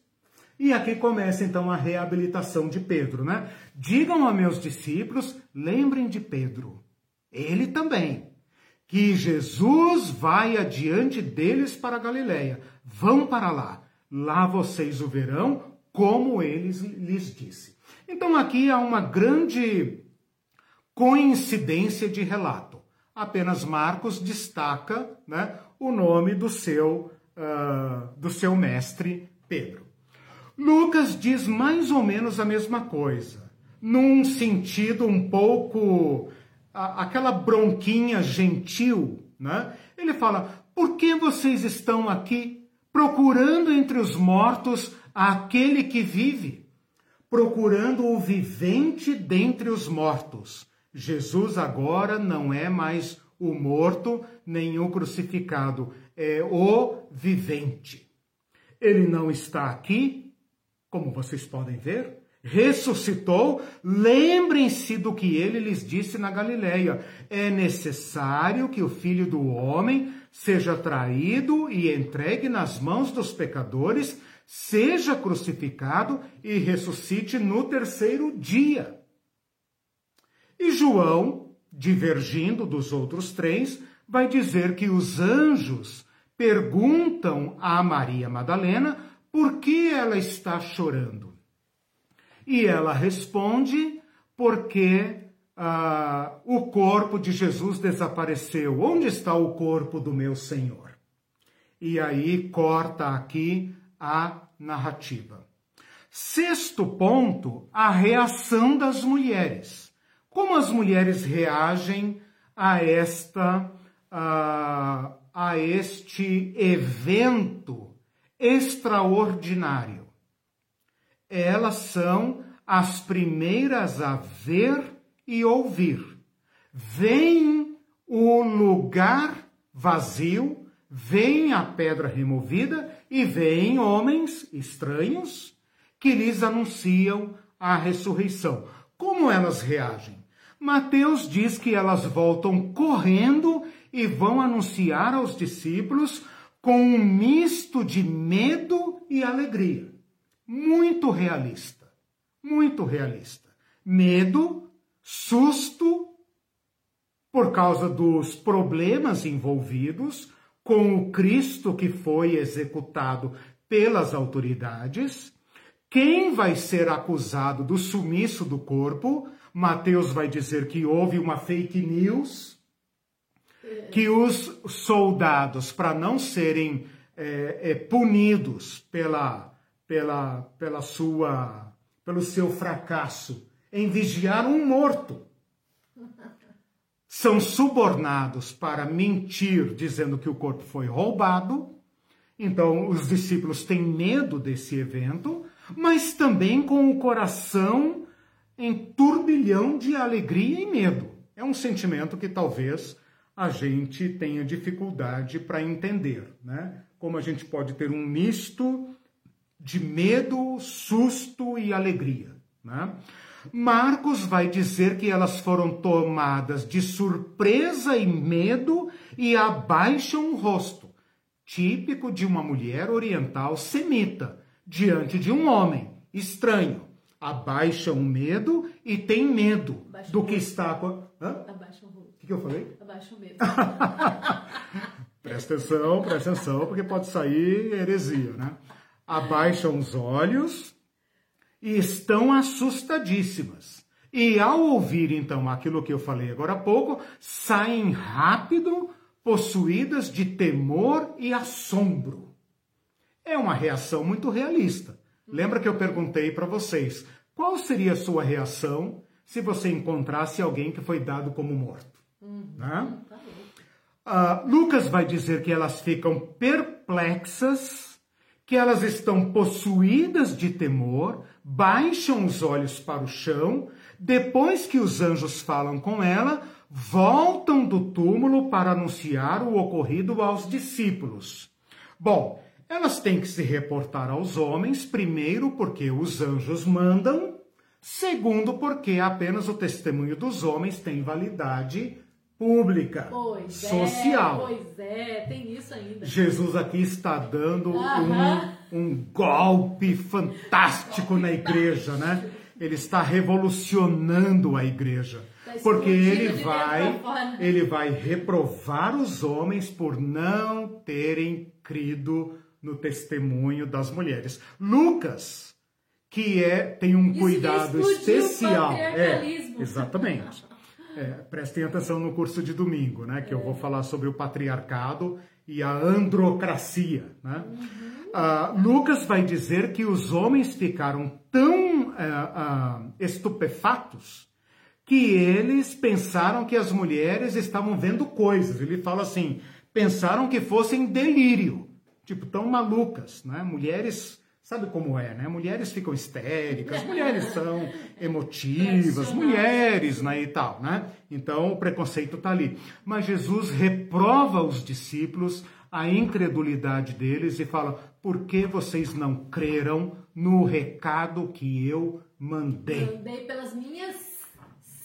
E aqui começa então a reabilitação de Pedro, né? Digam a meus discípulos, lembrem de Pedro. Ele também que Jesus vai adiante deles para Galiléia. Vão para lá. Lá vocês o verão, como ele lhes disse. Então aqui há uma grande coincidência de relato. Apenas Marcos destaca né, o nome do seu, uh, do seu mestre Pedro. Lucas diz mais ou menos a mesma coisa, num sentido um pouco aquela bronquinha gentil, né? Ele fala: por que vocês estão aqui procurando entre os mortos aquele que vive? Procurando o vivente dentre os mortos. Jesus agora não é mais o morto nem o crucificado, é o vivente. Ele não está aqui, como vocês podem ver, ressuscitou, lembrem-se do que ele lhes disse na Galileia. É necessário que o filho do homem seja traído e entregue nas mãos dos pecadores, seja crucificado e ressuscite no terceiro dia. E João, divergindo dos outros três, vai dizer que os anjos perguntam a Maria Madalena por que ela está chorando. E ela responde: porque ah, o corpo de Jesus desapareceu. Onde está o corpo do meu Senhor? E aí corta aqui a narrativa. Sexto ponto, a reação das mulheres. Como as mulheres reagem a esta a, a este evento extraordinário? Elas são as primeiras a ver e ouvir. Vem o lugar vazio, vem a pedra removida e vem homens estranhos que lhes anunciam a ressurreição. Como elas reagem? Mateus diz que elas voltam correndo e vão anunciar aos discípulos com um misto de medo e alegria muito realista. Muito realista. Medo, susto, por causa dos problemas envolvidos com o Cristo que foi executado pelas autoridades. Quem vai ser acusado do sumiço do corpo? Mateus vai dizer que houve uma fake news, que os soldados, para não serem é, é, punidos pela pela, pela sua, pelo seu fracasso em vigiar um morto. São subornados para mentir, dizendo que o corpo foi roubado. Então, os discípulos têm medo desse evento, mas também com o coração em turbilhão de alegria e medo. É um sentimento que talvez a gente tenha dificuldade para entender, né? Como a gente pode ter um misto de medo, susto e alegria. Né? Marcos vai dizer que elas foram tomadas de surpresa e medo e abaixam o rosto, típico de uma mulher oriental semita, diante de um homem estranho. Abaixam o medo e tem medo Abaixa do que está. Hã? Abaixa o rosto. O que, que eu falei? Abaixa o medo. *laughs* presta atenção, presta atenção, porque pode sair heresia, né? Abaixam os olhos e estão assustadíssimas. E ao ouvir então aquilo que eu falei agora há pouco, saem rápido, possuídas de temor e assombro. É uma reação muito realista. Lembra que eu perguntei para vocês qual seria a sua reação se você encontrasse alguém que foi dado como morto? Uhum, né? uh, Lucas vai dizer que elas ficam perplexas que elas estão possuídas de temor, baixam os olhos para o chão, depois que os anjos falam com ela, voltam do túmulo para anunciar o ocorrido aos discípulos. Bom, elas têm que se reportar aos homens, primeiro porque os anjos mandam, segundo porque apenas o testemunho dos homens tem validade pública, pois social. É, pois é, tem isso ainda. Jesus aqui está dando um, um golpe fantástico na igreja, né? Ele está revolucionando a igreja. Tá porque ele vai, ele vai reprovar os homens por não terem crido no testemunho das mulheres. Lucas, que é tem um Isso cuidado especial, é, exatamente. É, prestem atenção no curso de domingo, né? Que é. eu vou falar sobre o patriarcado e a androcracia, né? Uhum. Uh, Lucas vai dizer que os homens ficaram tão uh, uh, estupefatos que eles pensaram que as mulheres estavam vendo coisas. Ele fala assim: pensaram que fossem delírio, tipo, tão malucas, né? Mulheres Sabe como é, né? Mulheres ficam histéricas, *laughs* mulheres são emotivas, mulheres, né, e tal, né? Então o preconceito está ali. Mas Jesus reprova os discípulos a incredulidade deles e fala: por que vocês não creram no recado que eu mandei? Mandei pelas minhas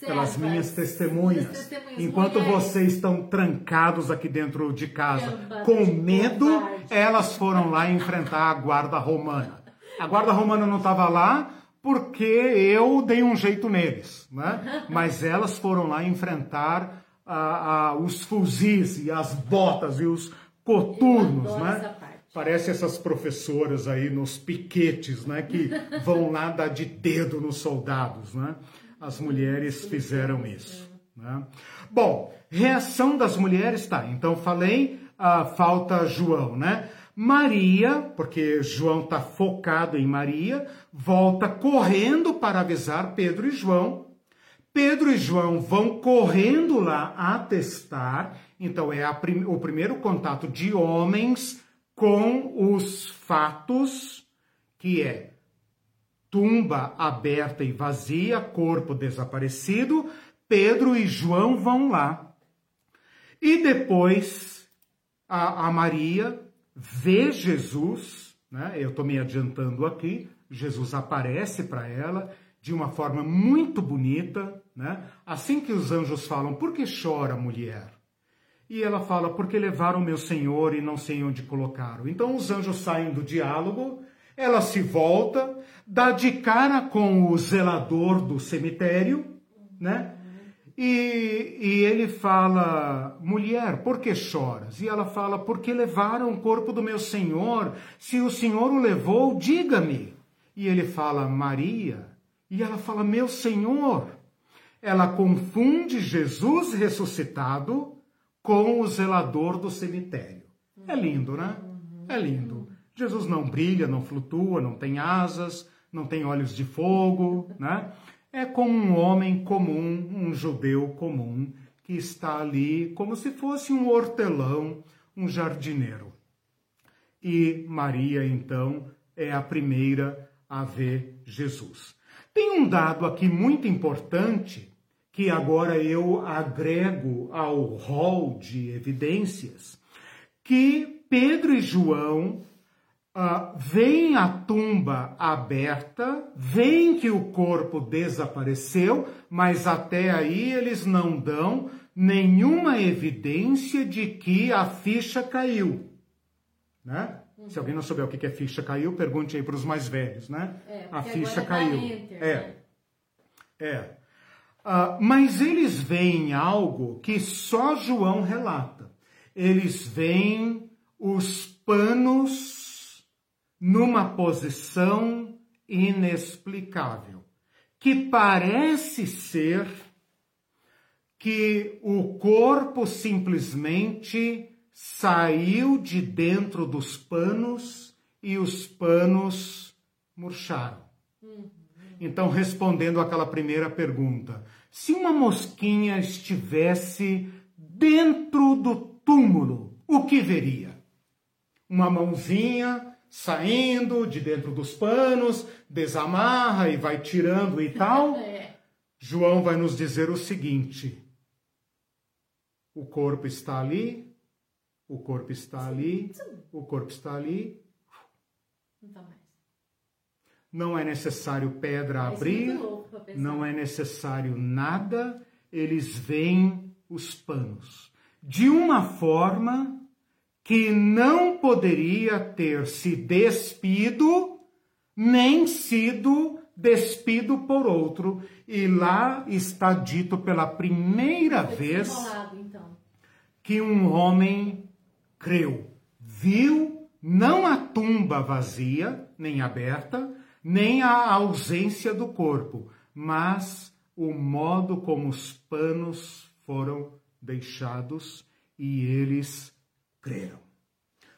pelas minhas testemunhas. Testemunhas Enquanto mulheres. vocês estão trancados aqui dentro de casa com medo, elas foram lá enfrentar a guarda romana. A guarda romana não estava lá porque eu dei um jeito neles, né? *laughs* Mas elas foram lá enfrentar ah, ah, os fuzis e as botas e os coturnos, né? Parece essas professoras aí nos piquetes, né? Que vão lá dar de dedo nos soldados, né? As mulheres fizeram isso. Né? Bom, reação das mulheres, tá. Então falei, ah, falta João, né? Maria, porque João está focado em Maria, volta correndo para avisar Pedro e João. Pedro e João vão correndo lá atestar então, é prim o primeiro contato de homens com os fatos, que é tumba aberta e vazia, corpo desaparecido. Pedro e João vão lá. E depois a, a Maria vê Jesus, né? eu estou me adiantando aqui, Jesus aparece para ela de uma forma muito bonita, né? Assim que os anjos falam, por que chora, mulher? E ela fala, porque levaram meu senhor e não sei onde colocaram. Então os anjos saem do diálogo, ela se volta, dá de cara com o zelador do cemitério, né? E, e ele fala, mulher, por que choras? E ela fala, porque levaram o corpo do meu senhor. Se o senhor o levou, diga-me. E ele fala, Maria. E ela fala, meu senhor. Ela confunde Jesus ressuscitado com o zelador do cemitério. É lindo, né? É lindo. Jesus não brilha, não flutua, não tem asas, não tem olhos de fogo, né? É como um homem comum, um judeu comum, que está ali como se fosse um hortelão, um jardineiro. E Maria, então, é a primeira a ver Jesus. Tem um dado aqui muito importante que agora eu agrego ao rol de evidências, que Pedro e João uh, veem a tumba aberta, veem que o corpo desapareceu, mas até aí eles não dão nenhuma evidência de que a ficha caiu. Né? Uhum. Se alguém não souber o que é ficha caiu, pergunte aí para os mais velhos, né? É, a ficha tá caiu. Enter, é. Né? É. Uh, mas eles veem algo que só João relata. Eles veem os panos numa posição inexplicável, que parece ser que o corpo simplesmente saiu de dentro dos panos e os panos murcharam. Uhum. Então, respondendo àquela primeira pergunta, se uma mosquinha estivesse dentro do túmulo, o que veria? Uma mãozinha saindo de dentro dos panos, desamarra e vai tirando e tal. *laughs* É. João vai nos dizer o seguinte: O corpo está ali, o corpo está ali, o corpo está ali. Não é necessário pedra você abrir, não é necessário nada, eles veem os panos. De uma forma que não poderia ter se despido, nem sido despido por outro. E lá está dito pela primeira vez então. que um homem creu, viu não a tumba vazia, nem aberta, nem a ausência do corpo, mas o modo como os panos foram deixados e eles creram.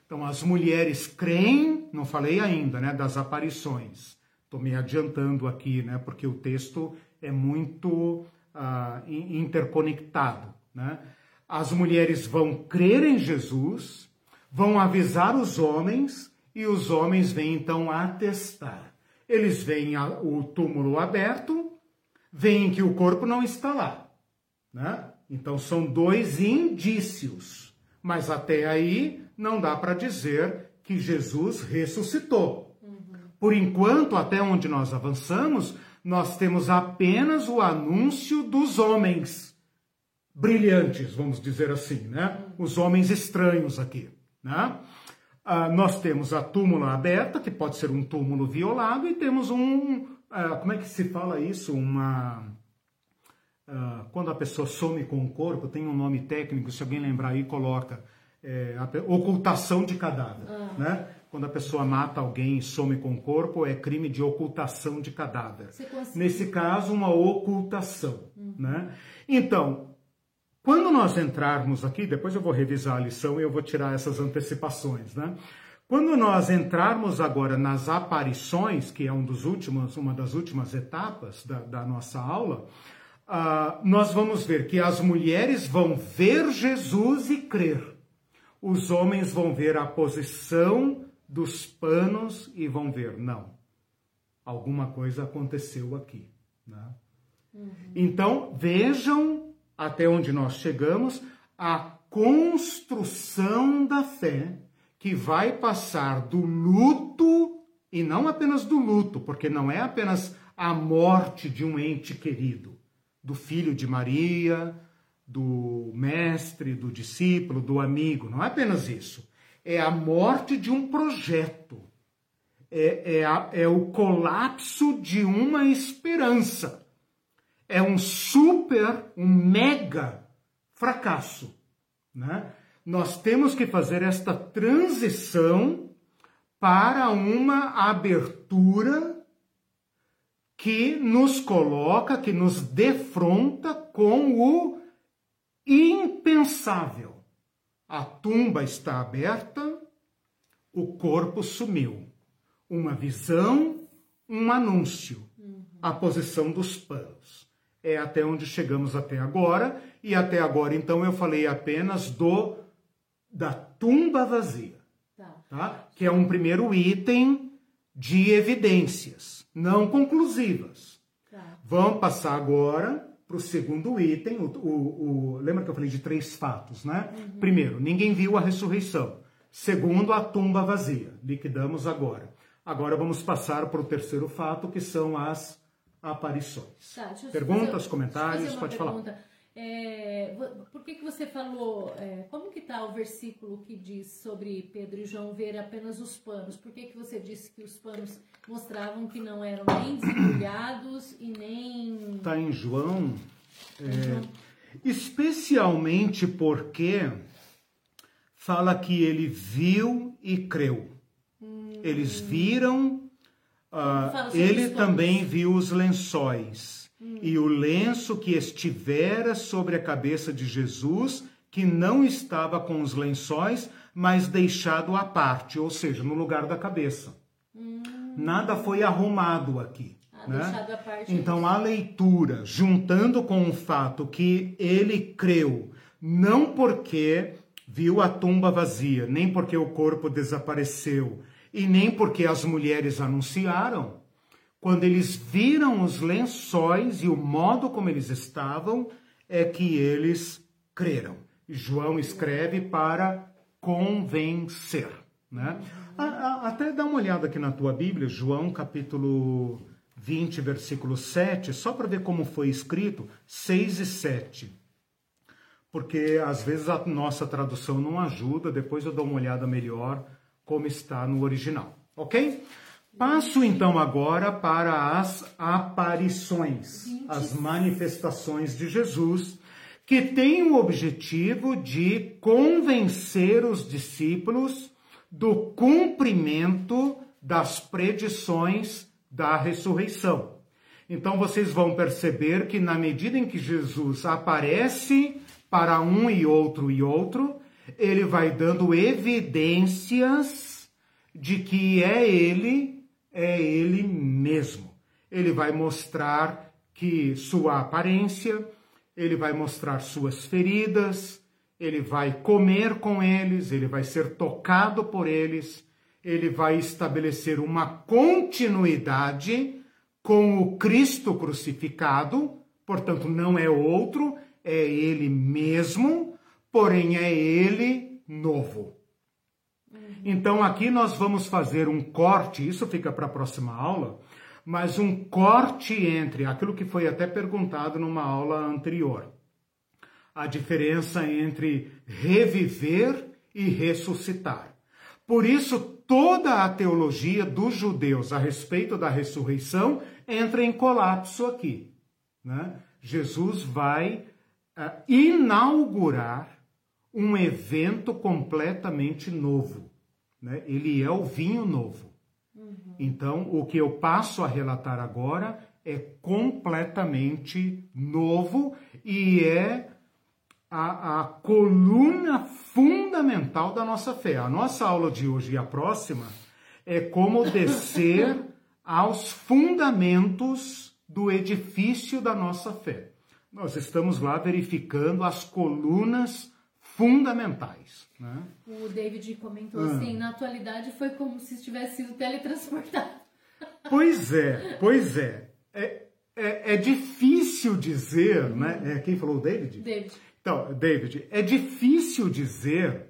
Então as mulheres creem, não falei ainda, né, das aparições. Estou me adiantando aqui, né, porque o texto é muito ah, in- interconectado, né? As mulheres vão crer em Jesus, vão avisar os homens e os homens vêm então atestar. Eles veem o túmulo aberto, veem que o corpo não está lá, né? Então são dois indícios, mas até aí não dá para dizer que Jesus ressuscitou. Por enquanto, até onde nós avançamos, nós temos apenas o anúncio dos homens brilhantes, vamos dizer assim, né? Os homens estranhos aqui, né? Ah, nós temos a túmula aberta, que pode ser um túmulo violado, e temos um, ah, como é que se fala isso? Uma ah, quando a pessoa some com o corpo, tem um nome técnico, se alguém lembrar aí, coloca. É, a ocultação de cadáver. Né? Quando a pessoa mata alguém e some com o corpo, é crime de ocultação de cadáver. Nesse caso, uma ocultação. Né? Então, quando nós entrarmos aqui, depois eu vou revisar a lição e eu vou tirar essas antecipações, né? Quando nós entrarmos agora nas aparições, que é um dos últimos, uma das últimas etapas da, da nossa aula, ah, nós vamos ver que as mulheres vão ver Jesus e crer. Os homens vão ver a posição dos panos e vão ver, não, alguma coisa aconteceu aqui. Né? Então, vejam até onde nós chegamos, a construção da fé que vai passar do luto, e não apenas do luto, porque não é apenas a morte de um ente querido, do filho de Maria, do mestre, do discípulo, do amigo, não é apenas isso. É a morte de um projeto, é, é, a- é o colapso de uma esperança é um super, um mega fracasso. Né? Nós temos que fazer esta transição para uma abertura que nos coloca, que nos defronta com o impensável. A tumba está aberta, o corpo sumiu. Uma visão, um anúncio. A posição dos panos. É até onde chegamos até agora, e até agora então eu falei apenas do da tumba vazia, Tá. tá? Que é um primeiro item de evidências não conclusivas. Tá. Vamos passar agora para o segundo item. O, o- o- lembra que eu falei de três fatos, né? Primeiro, ninguém viu a ressurreição. Segundo, a tumba vazia. Liquidamos agora. Agora vamos passar para o terceiro fato, que são as aparições. Tá, Perguntas, fazer- comentários, pode uma falar. É, por que, que você falou, é, como que está o versículo que diz sobre Pedro e João ver apenas os panos? Por que, que você disse que os panos mostravam que não eram nem desembrulhados e nem... Está em João, é, especialmente porque fala que ele viu e creu. Eles viram, ah, ele também viu os lençóis. E o lenço que estivera sobre a cabeça de Jesus, que não estava com os lençóis, mas deixado à parte, ou seja, no lugar da cabeça. Nada foi arrumado aqui. Ah, né? parte. Então, a leitura, juntando com o fato que ele creu, não porque viu a tumba vazia, nem porque o corpo desapareceu, e nem porque as mulheres anunciaram, quando eles viram os lençóis e o modo como eles estavam, é que eles creram. João escreve para convencer. Né? Até dá uma olhada aqui na tua Bíblia, João capítulo 20, versículo 7, só para ver como foi escrito, 6 e 7. Porque às vezes a nossa tradução não ajuda, depois eu dou uma olhada melhor como está no original, ok? Passo então agora para as aparições, as manifestações de Jesus, que tem o objetivo de convencer os discípulos do cumprimento das predições da ressurreição. Então vocês vão perceber que na medida em que Jesus aparece para um e outro e outro, ele vai dando evidências de que é ele, é ele mesmo. Ele vai mostrar que sua aparência, ele vai mostrar suas feridas, ele vai comer com eles, ele vai ser tocado por eles, ele vai estabelecer uma continuidade com o Cristo crucificado, portanto, não é outro, é ele mesmo, porém é ele novo. Então aqui nós vamos fazer um corte, isso fica para a próxima aula, mas um corte entre aquilo que foi até perguntado numa aula anterior a diferença entre reviver e ressuscitar. Por isso, toda a teologia dos judeus a respeito da ressurreição entra em colapso aqui. Né? Jesus vai uh, inaugurar um evento completamente novo. Né? Ele é o vinho novo. Uhum. Então, o que eu passo a relatar agora é completamente novo e é a, a coluna fundamental da nossa fé. A nossa aula de hoje e a próxima é como descer *laughs* aos fundamentos do edifício da nossa fé. Nós estamos lá verificando as colunas fundamentais. Né? O David comentou ah. assim: na atualidade foi como se tivesse sido teletransportado. *laughs* Pois é, pois é. É, é, é difícil dizer, né? É, quem falou o David? David. Então, David, é difícil dizer,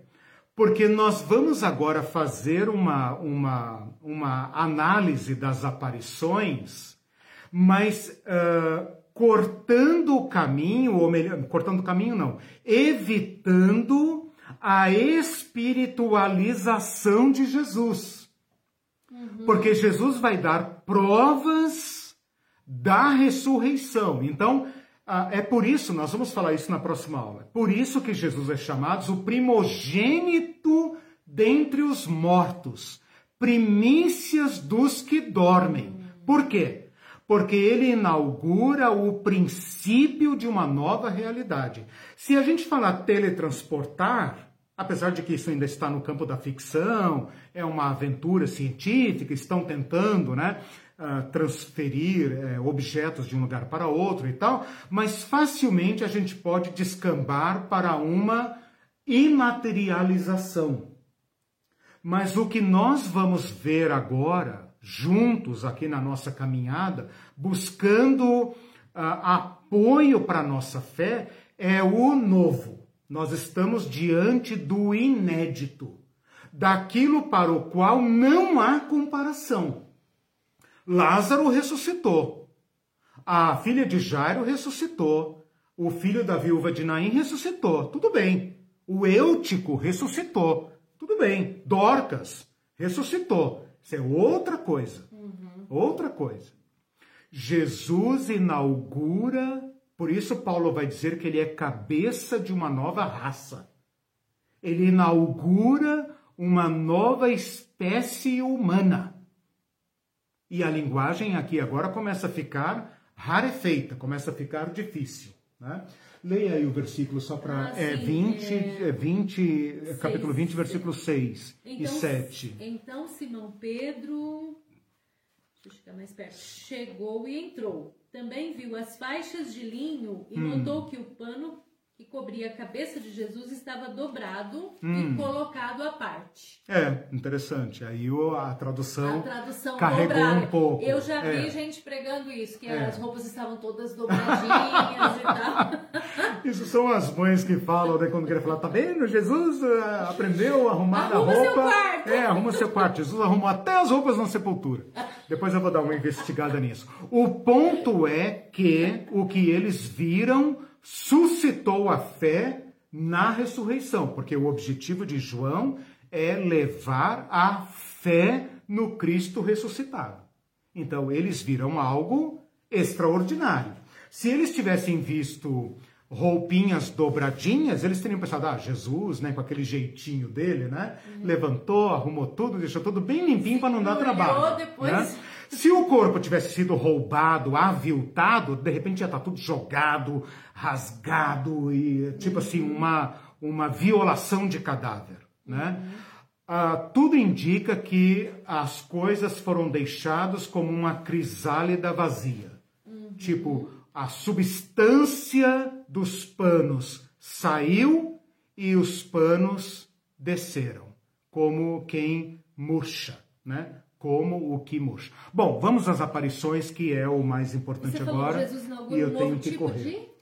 porque nós vamos agora fazer uma, uma, uma análise das aparições, mas uh, cortando o caminho, ou melhor, cortando o caminho não, evitando a espiritualização de Jesus. Uhum. Porque Jesus vai dar provas da ressurreição. Então, ah, é por isso, nós vamos falar isso na próxima aula, por isso que Jesus é chamado o primogênito dentre os mortos, primícias dos que dormem. Por quê? Porque ele inaugura o princípio de uma nova realidade. Se a gente falar teletransportar, apesar de que isso ainda está no campo da ficção, é uma aventura científica, estão tentando, né? uh, transferir uh, objetos de um lugar para outro e tal, mas facilmente a gente pode descambar para uma imaterialização. Mas o que nós vamos ver agora, juntos aqui na nossa caminhada, buscando uh, apoio para nossa fé, é o novo. Nós estamos diante do inédito, daquilo para o qual não há comparação. Lázaro ressuscitou. A filha de Jairo ressuscitou. O filho da viúva de Naim ressuscitou. Tudo bem. O Eutico ressuscitou. Tudo bem. Dorcas ressuscitou. Isso é outra coisa. Uhum. Outra coisa. Jesus inaugura, por isso Paulo vai dizer que ele é cabeça de uma nova raça. Ele inaugura uma nova espécie humana. E a linguagem aqui agora começa a ficar rarefeita, começa a ficar difícil. Né? Leia aí o versículo só para. Ah, é, 20, é... 20 é capítulo 20, versículo 6 então, e 7. Então Simão Pedro. Deixa eu chegar mais perto. Chegou e entrou. Também viu as faixas de linho e hum. notou que o pano que cobria a cabeça de Jesus estava dobrado hum. e colocado à parte. É, interessante. Aí a tradução, a tradução carregou dobrada. um pouco. Eu já vi é. gente pregando isso, que é. as roupas estavam todas dobradinhas e tal. *laughs* Isso são as mães que falam, né, quando querem falar, tá vendo? Jesus uh, aprendeu a arrumar Arruma a roupa. seu quarto. É, arruma seu quarto. Jesus arrumou até as roupas na sepultura. Depois eu vou dar uma investigada nisso. O ponto é que o que eles viram suscitou a fé na ressurreição, porque o objetivo de João é levar a fé no Cristo ressuscitado. Então, eles viram algo extraordinário. Se eles tivessem visto roupinhas dobradinhas, eles teriam pensado, ah, Jesus, né, com aquele jeitinho dele, né, uhum. levantou, arrumou tudo, deixou tudo bem limpinho para não dar trabalho. Depois... Né? Se o corpo tivesse sido roubado, aviltado, de repente ia estar tá tudo jogado, rasgado e tipo assim uhum. uma uma violação de cadáver, né? Uhum. Ah, tudo indica que as coisas foram deixadas como uma crisálida vazia, uhum. tipo a substância dos panos saiu e os panos desceram, como quem murcha, né? Como o que murcha. Bom, vamos às aparições, que é o mais importante Você agora. e eu tenho que tipo correr.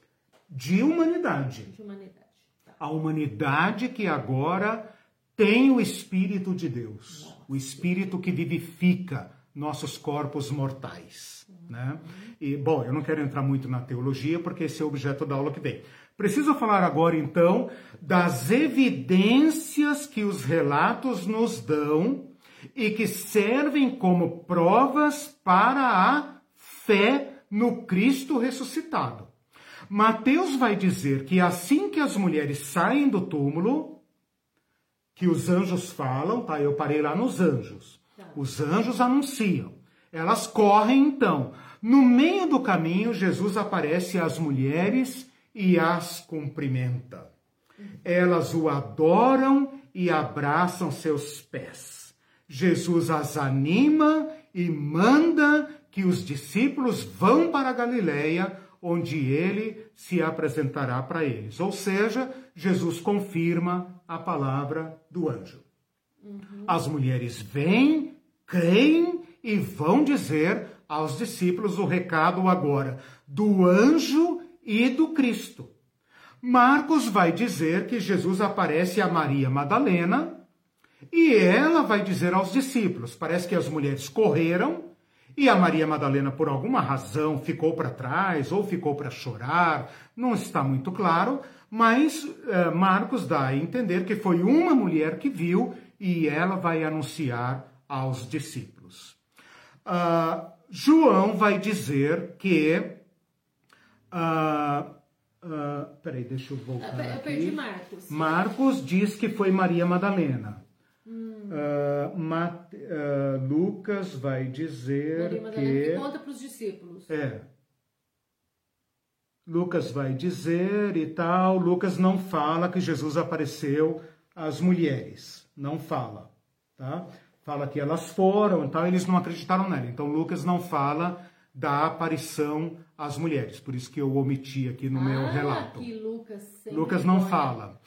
De, de humanidade. De humanidade. Tá. A humanidade que agora tem o Espírito de Deus. Nossa. O Espírito que vivifica nossos corpos mortais. Uhum. Né? E, bom, eu não quero entrar muito na teologia, porque esse é o objeto da aula que vem. Preciso falar agora, então, das evidências que os relatos nos dão e que servem como provas para a fé no Cristo ressuscitado. Mateus vai dizer que assim que as mulheres saem do túmulo, que os anjos falam, tá? Eu parei lá nos anjos. Os anjos anunciam. Elas correm então. No meio do caminho, Jesus aparece às mulheres e as cumprimenta. Elas o adoram e abraçam seus pés. Jesus as anima e manda que os discípulos vão para a Galileia, onde ele se apresentará para eles. Ou seja, Jesus confirma a palavra do anjo. Uhum. As mulheres vêm, creem e vão dizer aos discípulos o recado agora do anjo e do Cristo. Marcos vai dizer que Jesus aparece a Maria Madalena e ela vai dizer aos discípulos: parece que as mulheres correram e a Maria Madalena, por alguma razão, ficou para trás ou ficou para chorar, não está muito claro, mas eh, Marcos dá a entender que foi uma mulher que viu e ela vai anunciar aos discípulos. Uh, João vai dizer que. Uh, uh, peraí, deixa eu voltar. Eu, eu perdi Marcos. Marcos diz que foi Maria Madalena. Uh, Mate, uh, Lucas vai dizer Maria que... que conta para os discípulos. É. Lucas vai dizer e tal. Lucas não fala que Jesus apareceu às mulheres. Não fala, tá? Fala que elas foram, então eles não acreditaram nela. Então Lucas não fala da aparição às mulheres. Por isso que eu omiti aqui no ah, meu relato. Lucas, Lucas não fala.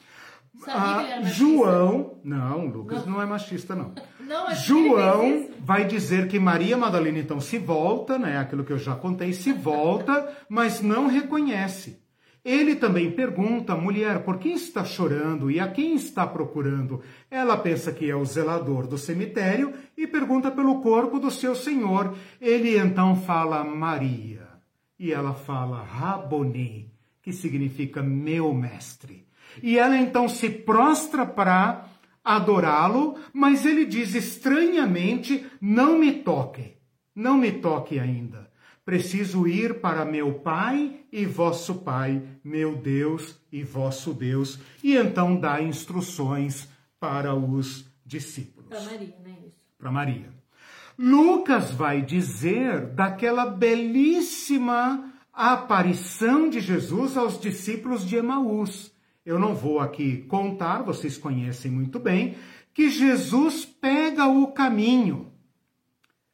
Ah, João, não, Lucas não. não é machista, não. *laughs* não João vai dizer que Maria Madalena então se volta, né? Aquilo que eu já contei, se volta, mas não reconhece. Ele também pergunta, mulher, por que está chorando e a quem está procurando? Ela pensa que é o zelador do cemitério e pergunta pelo corpo do seu senhor. Ele então fala Maria. E ela fala Raboni, que significa meu mestre. E ela então se prostra para adorá-lo, mas ele diz estranhamente: Não me toque, não me toque ainda. Preciso ir para meu Pai e vosso Pai, meu Deus e vosso Deus. E então dá instruções para os discípulos. Para Maria, né? Para Maria. Lucas vai dizer daquela belíssima aparição de Jesus aos discípulos de Emaús eu não vou aqui contar, vocês conhecem muito bem, que Jesus pega o caminho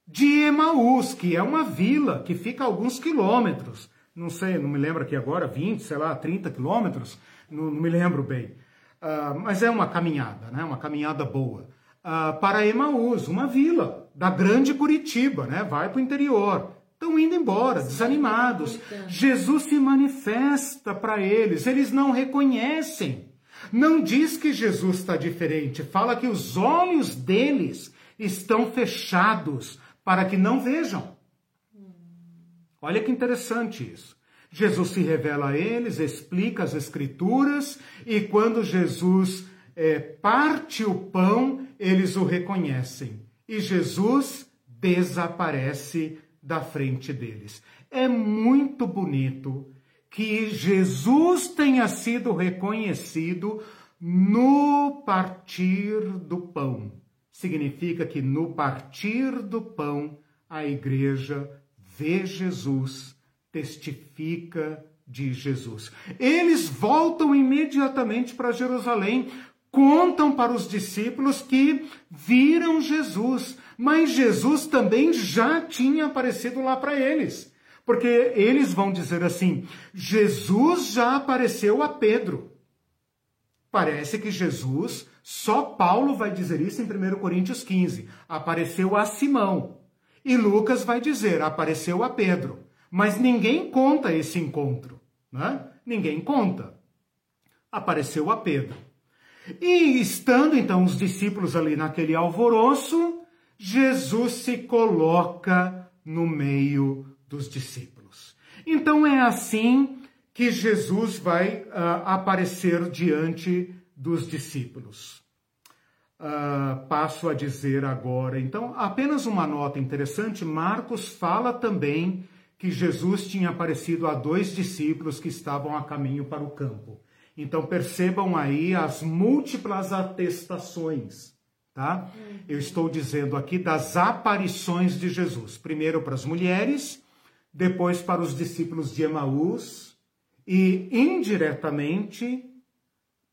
de Emaús, que é uma vila que fica a alguns quilômetros. Não sei, não me lembro aqui agora, 20, sei lá, 30 quilômetros, não, não me lembro bem. Uh, mas é uma caminhada, né? Uma caminhada boa. Uh, para Emaús, uma vila da grande Curitiba, né? Vai para o interior. Estão indo embora, desanimados. Jesus se manifesta para eles, eles não reconhecem. Não diz que Jesus está diferente, fala que os olhos deles estão fechados para que não vejam. Olha que interessante isso. Jesus se revela a eles, explica as Escrituras, e quando Jesus é, parte o pão, eles o reconhecem. E Jesus desaparece da frente deles. É muito bonito que Jesus tenha sido reconhecido no partir do pão. Significa que no partir do pão a igreja vê Jesus, testifica de Jesus. Eles voltam imediatamente para Jerusalém, contam para os discípulos que viram Jesus, mas Jesus também já tinha aparecido lá para eles. Porque eles vão dizer assim: Jesus já apareceu a Pedro. Parece que Jesus, só Paulo vai dizer isso em 1 Coríntios 15, apareceu a Simão. E Lucas vai dizer, apareceu a Pedro. Mas ninguém conta esse encontro. Né? Ninguém conta. Apareceu a Pedro. E estando então os discípulos ali naquele alvoroço, Jesus se coloca no meio dos discípulos. Então é assim que Jesus vai uh, aparecer diante dos discípulos. Uh, passo a dizer agora, então, apenas uma nota interessante: Marcos fala também que Jesus tinha aparecido a dois discípulos que estavam a caminho para o campo. Então percebam aí as múltiplas atestações, tá? Eu estou dizendo aqui das aparições de Jesus. Primeiro para as mulheres, depois para os discípulos de Emaús e indiretamente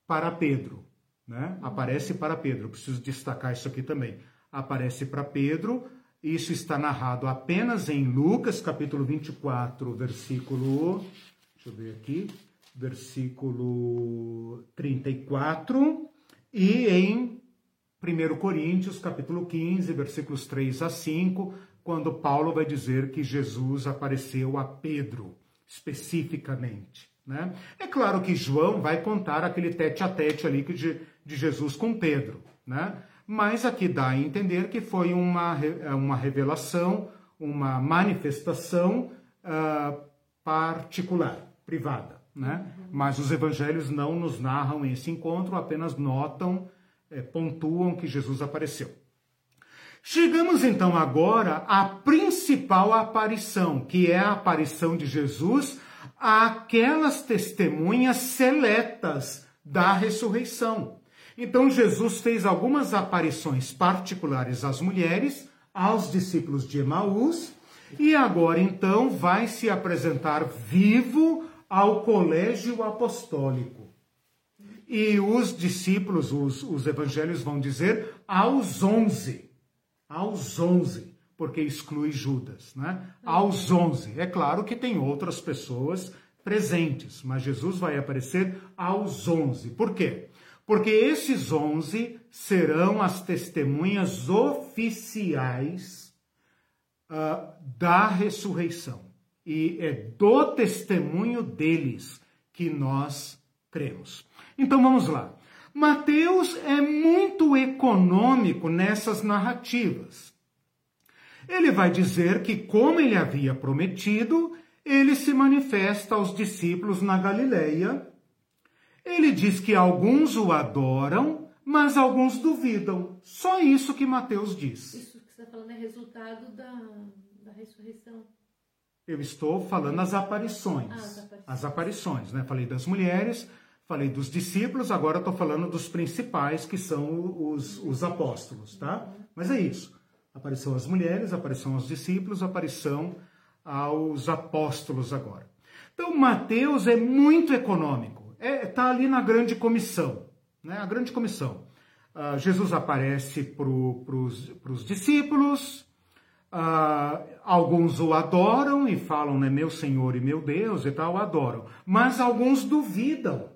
para Pedro. Né? Aparece para Pedro, preciso destacar isso aqui também. Aparece para Pedro, isso está narrado apenas em Lucas, capítulo 24, versículo. Deixa eu ver aqui. Versículo 34. E em 1 Coríntios, capítulo 15, versículos 3 a 5, quando Paulo vai dizer que Jesus apareceu a Pedro, especificamente. Né? É claro que João vai contar aquele tete a tete ali de, de Jesus com Pedro, né? mas aqui dá a entender que foi uma, uma revelação, uma manifestação uh, particular, privada. Né? Mas os evangelhos não nos narram esse encontro, apenas notam, é, pontuam que Jesus apareceu. Chegamos então agora à principal aparição, que é a aparição de Jesus àquelas testemunhas seletas da ressurreição. Então Jesus fez algumas aparições particulares às mulheres, aos discípulos de Emaús, e agora então vai se apresentar vivo ao colégio apostólico. E os discípulos, os, os evangelhos vão dizer aos onze. Aos onze porque exclui Judas, né? Aos onze. É claro que tem outras pessoas presentes, mas Jesus vai aparecer aos onze. Por quê? Porque esses onze serão as testemunhas oficiais uh, da ressurreição. E é do testemunho deles que nós cremos. Então vamos lá. Mateus é muito econômico nessas narrativas. Ele vai dizer que, como ele havia prometido, ele se manifesta aos discípulos na Galileia. Ele diz que alguns o adoram, mas alguns duvidam. Só isso que Mateus diz. Isso que você está falando é resultado da, da ressurreição. Eu estou falando as aparições. Ah, as aparições. As aparições, né? Falei das mulheres, falei dos discípulos, agora estou falando dos principais, que são os, os apóstolos, tá? Mas é isso. Aparição às mulheres, aparição aos discípulos, aparição aos apóstolos agora. Então, Mateus é muito econômico. Está é, tá ali na grande comissão. Né? A grande comissão. Uh, Jesus aparece para os discípulos, uh, alguns o adoram e falam, né, meu Senhor e meu Deus e tal, adoram. Mas alguns duvidam.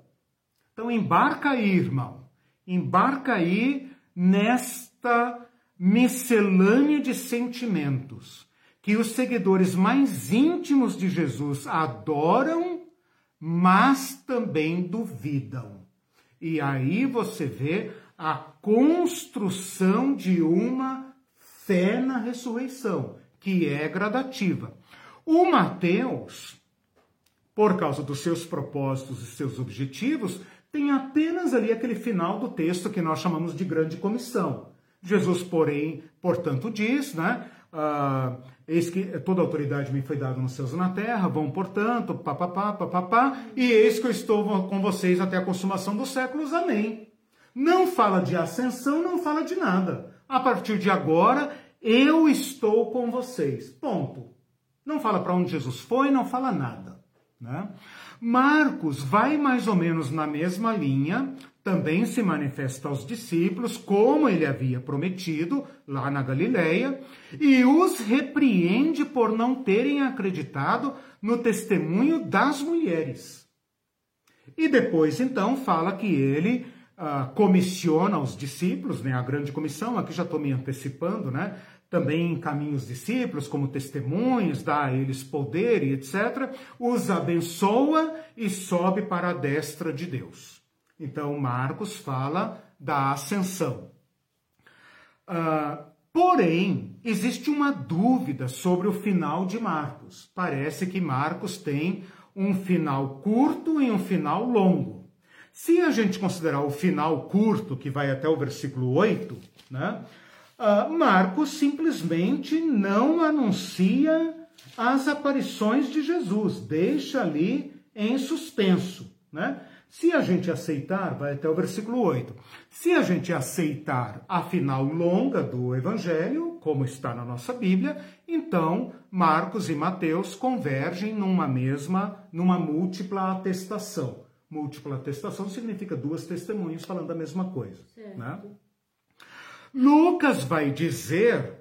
Então embarca aí, irmão. Embarca aí nesta miscelânea de sentimentos que os seguidores mais íntimos de Jesus adoram, mas também duvidam. E aí você vê a construção de uma fé na ressurreição, que é gradativa. O Mateus, por causa dos seus propósitos e seus objetivos, tem apenas ali aquele final do texto que nós chamamos de grande comissão. Jesus, porém, portanto, diz, né? Ah, eis que toda autoridade me foi dada nos céus e na terra, vão, portanto, papapá, papapá, e eis que eu estou com vocês até a consumação dos séculos, amém. Não fala de ascensão, não fala de nada. A partir de agora, eu estou com vocês. Ponto. Não fala para onde Jesus foi, não fala nada. Né? Marcos vai mais ou menos na mesma linha, também se manifesta aos discípulos, como ele havia prometido lá na Galileia, e os repreende por não terem acreditado no testemunho das mulheres. E depois, então, fala que ele ah, comissiona os discípulos, né, a grande comissão, aqui já estou me antecipando, né, também encaminha os discípulos como testemunhos, dá a eles poder e etc., os abençoa e sobe para a destra de Deus. Então, Marcos fala da ascensão. Uh, porém, existe uma dúvida sobre o final de Marcos. Parece que Marcos tem um final curto e um final longo. Se a gente considerar o final curto, que vai até o versículo 8, né, uh, Marcos simplesmente não anuncia as aparições de Jesus, deixa ali em suspenso. Né? Se a gente aceitar, vai até o versículo 8. Se a gente aceitar a final longa do evangelho, como está na nossa Bíblia, então Marcos e Mateus convergem numa mesma, numa múltipla atestação. Múltipla atestação significa duas testemunhas falando a mesma coisa. Né? Lucas vai dizer,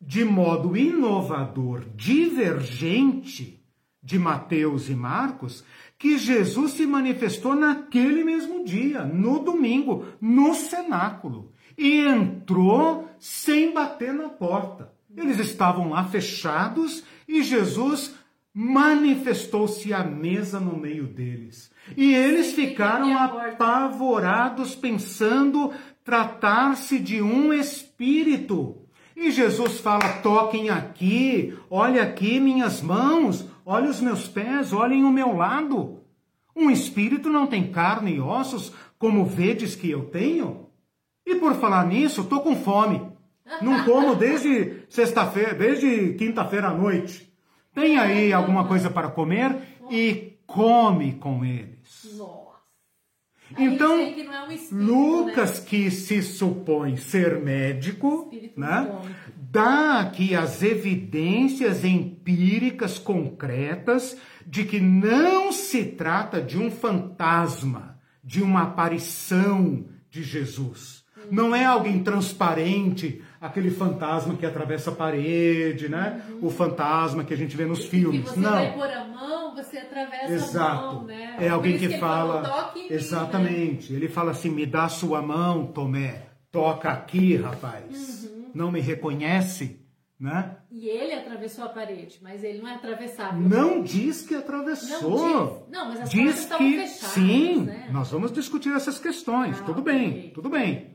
de modo inovador, divergente de Mateus e Marcos, que Jesus se manifestou naquele mesmo dia, no domingo, no cenáculo, e entrou sem bater na porta. Eles estavam lá fechados e Jesus manifestou-se à mesa no meio deles. E eles ficaram apavorados, pensando tratar-se de um espírito. E Jesus fala: toquem aqui, olha aqui minhas mãos, olha os meus pés, olhem o meu lado. Um espírito não tem carne e ossos, como vedes que eu tenho? E por falar nisso, estou com fome. Não como desde sexta-feira, desde quinta-feira à noite. Tem aí alguma coisa para comer e come com eles. Então, é um Lucas, né? que se supõe ser médico, né, dá aqui as evidências empíricas concretas de que não se trata de um fantasma, de uma aparição de Jesus. Não é alguém transparente, aquele fantasma que atravessa a parede, né? Uhum. O fantasma que a gente vê nos filmes. você não. vai pôr a mão, você atravessa Exato. a mão, né? É alguém que, que, fala. Fala Exatamente. Mim, né? Ele fala assim: me dá sua mão, Tomé. Toca aqui, rapaz. Uhum. Não me reconhece? Né? E ele atravessou a parede, mas ele não é atravessável. Não diz que atravessou. Não, diz, não mas as diz que fechadas, sim. Né? Nós vamos discutir essas questões. Ah, tudo bem, okay. tudo bem.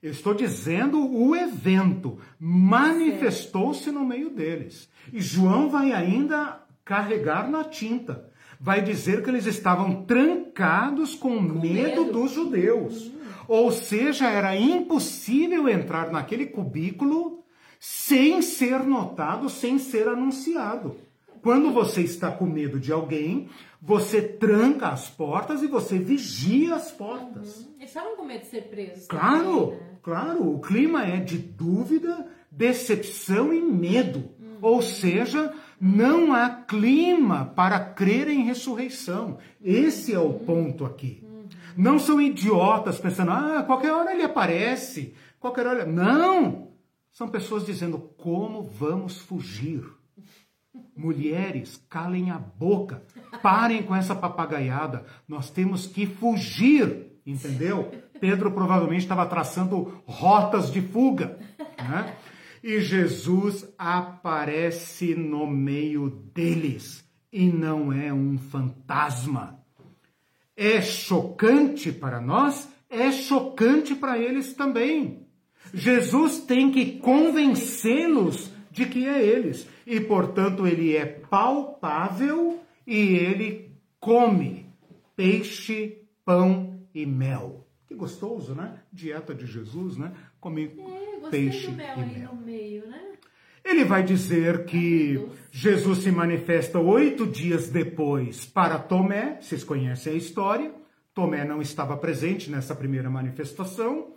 Eu estou dizendo o evento manifestou-se no meio deles. E João vai ainda carregar na tinta. Vai dizer que eles estavam trancados com, com medo, medo, dos judeus. Uhum. Ou seja, era impossível entrar naquele cubículo sem ser notado, sem ser anunciado. Quando você está com medo de alguém, você tranca as portas e você vigia as portas. Uhum. Eles estavam com medo de ser presos. Claro, também, né? Claro. O clima é de dúvida, decepção e medo. Uhum. Ou seja, não há clima para crer em ressurreição. Esse é o uhum. ponto aqui. Uhum. Não são idiotas pensando, ah, qualquer hora ele aparece, qualquer hora. Não! São pessoas dizendo como vamos fugir. *laughs* Mulheres, calem a boca. Parem com essa papagaiada. Nós temos que fugir, entendeu? *laughs* Pedro provavelmente estava traçando rotas de fuga. Né? E Jesus aparece no meio deles e não é um fantasma. É chocante para nós, é chocante para eles também. Jesus tem que convencê-los de que é eles. E, portanto, ele é palpável e ele come peixe, pão e mel. Que gostoso, né? Dieta de Jesus, né? Come é, peixe mel e mel. Meio, né? Ele vai dizer que Jesus se manifesta oito dias depois para Tomé, vocês conhecem a história. Tomé não estava presente nessa primeira manifestação.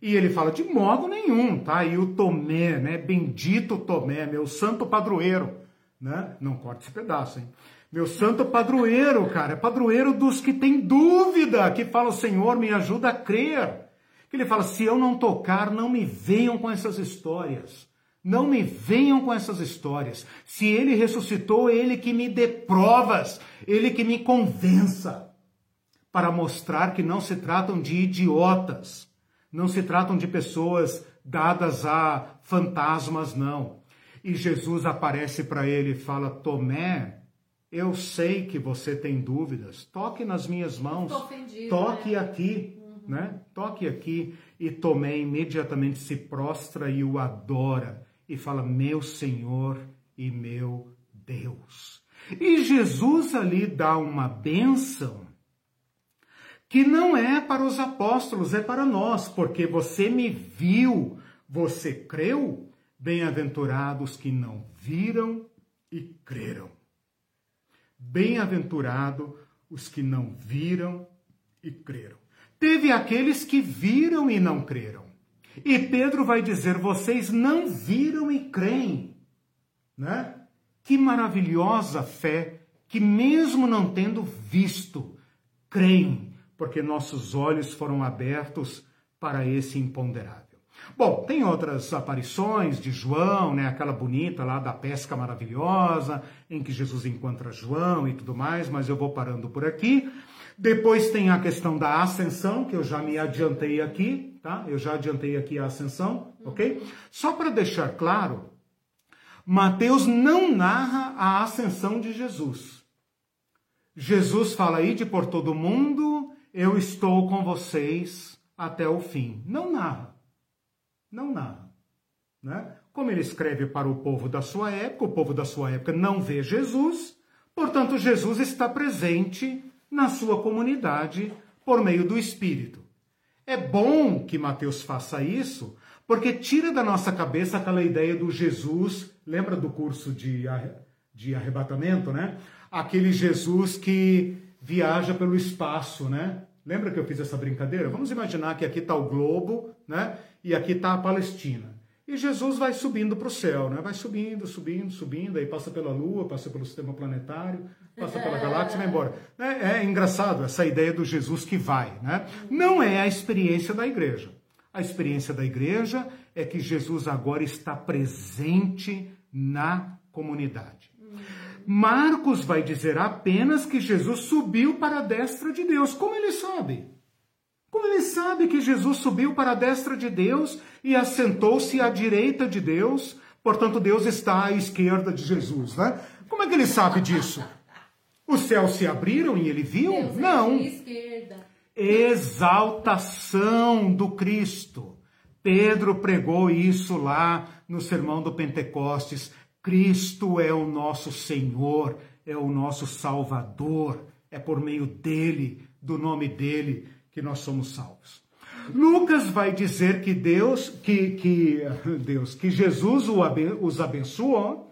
E ele fala de modo nenhum, tá? E o Tomé, né? Bendito Tomé, meu santo padroeiro, né? Não corte esse pedaço, hein? Meu santo padroeiro, cara, é padroeiro dos que têm dúvida, que fala, Senhor, me ajuda a crer. Que ele fala, se eu não tocar, não me venham com essas histórias. Não me venham com essas histórias. Se ele ressuscitou, ele que me dê provas, ele que me convença, para mostrar que não se tratam de idiotas não se tratam de pessoas dadas a fantasmas, não. E Jesus aparece para ele e fala: Tomé, eu sei que você tem dúvidas. Toque nas minhas mãos. Toque né? aqui, uhum. né? Toque aqui. E Tomé imediatamente se prostra e o adora e fala: Meu Senhor e meu Deus. E Jesus ali dá uma bênção que não é para os apóstolos, é para nós, porque você me viu, você creu, bem-aventurados que não viram e creram. Bem-aventurado os que não viram e creram. Teve aqueles que viram e não creram. E Pedro vai dizer: vocês não viram e creem, né? Que maravilhosa fé que mesmo não tendo visto, creem porque nossos olhos foram abertos para esse imponderável. Bom, tem outras aparições de João, né? Aquela bonita lá da pesca maravilhosa, em que Jesus encontra João e tudo mais, mas eu vou parando por aqui. Depois tem a questão da ascensão, que eu já me adiantei aqui, tá? Eu já adiantei aqui a ascensão, ok? Só para deixar claro, Mateus não narra a ascensão de Jesus. Jesus fala aí de por todo mundo eu estou com vocês até o fim. Não narra. Não narra. Né? Como ele escreve para o povo da sua época, o povo da sua época não vê Jesus, portanto, Jesus está presente na sua comunidade por meio do Espírito. É bom que Mateus faça isso, porque tira da nossa cabeça aquela ideia do Jesus, lembra do curso de, de arrebatamento, né? Aquele Jesus que viaja pelo espaço, né? Lembra que eu fiz essa brincadeira? Vamos imaginar que aqui está o globo, né? E aqui está a Palestina. E Jesus vai subindo para o céu, né? Vai subindo, subindo, subindo, aí passa pela Lua, passa pelo sistema planetário, passa pela galáxia e vai embora. É, é engraçado essa ideia do Jesus que vai, né? Não é a experiência da igreja. A experiência da igreja é que Jesus agora está presente na comunidade. Marcos vai dizer apenas que Jesus subiu para a destra de Deus. Como ele sabe? Como ele sabe que Jesus subiu para a destra de Deus e assentou-se à direita de Deus? Portanto, Deus está à esquerda de Jesus, né? Como é que ele sabe disso? Os céus se abriram e ele viu? Deus é Não. Exaltação do Cristo. Pedro pregou isso lá no sermão do Pentecostes. Cristo é o nosso Senhor, é o nosso Salvador, é por meio dele, do nome dele, que nós somos salvos. Lucas vai dizer que Deus, que, que *laughs* Deus, que Jesus os abençoou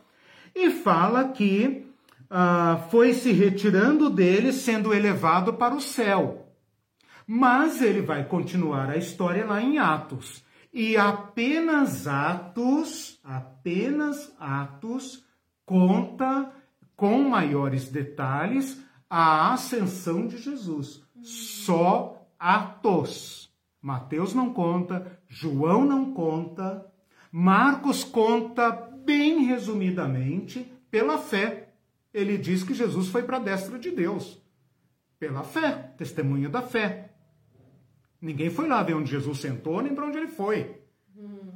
e fala que ah, foi se retirando dele, sendo elevado para o céu. Mas ele vai continuar a história lá em Atos. E apenas Atos, apenas Atos, conta com maiores detalhes a ascensão de Jesus. Só Atos. Mateus não conta, João não conta, Marcos conta bem resumidamente pela fé. Ele diz que Jesus foi para a destra de Deus. Pela fé, testemunho da fé. Ninguém foi lá ver onde Jesus sentou, nem para onde ele foi. Hum.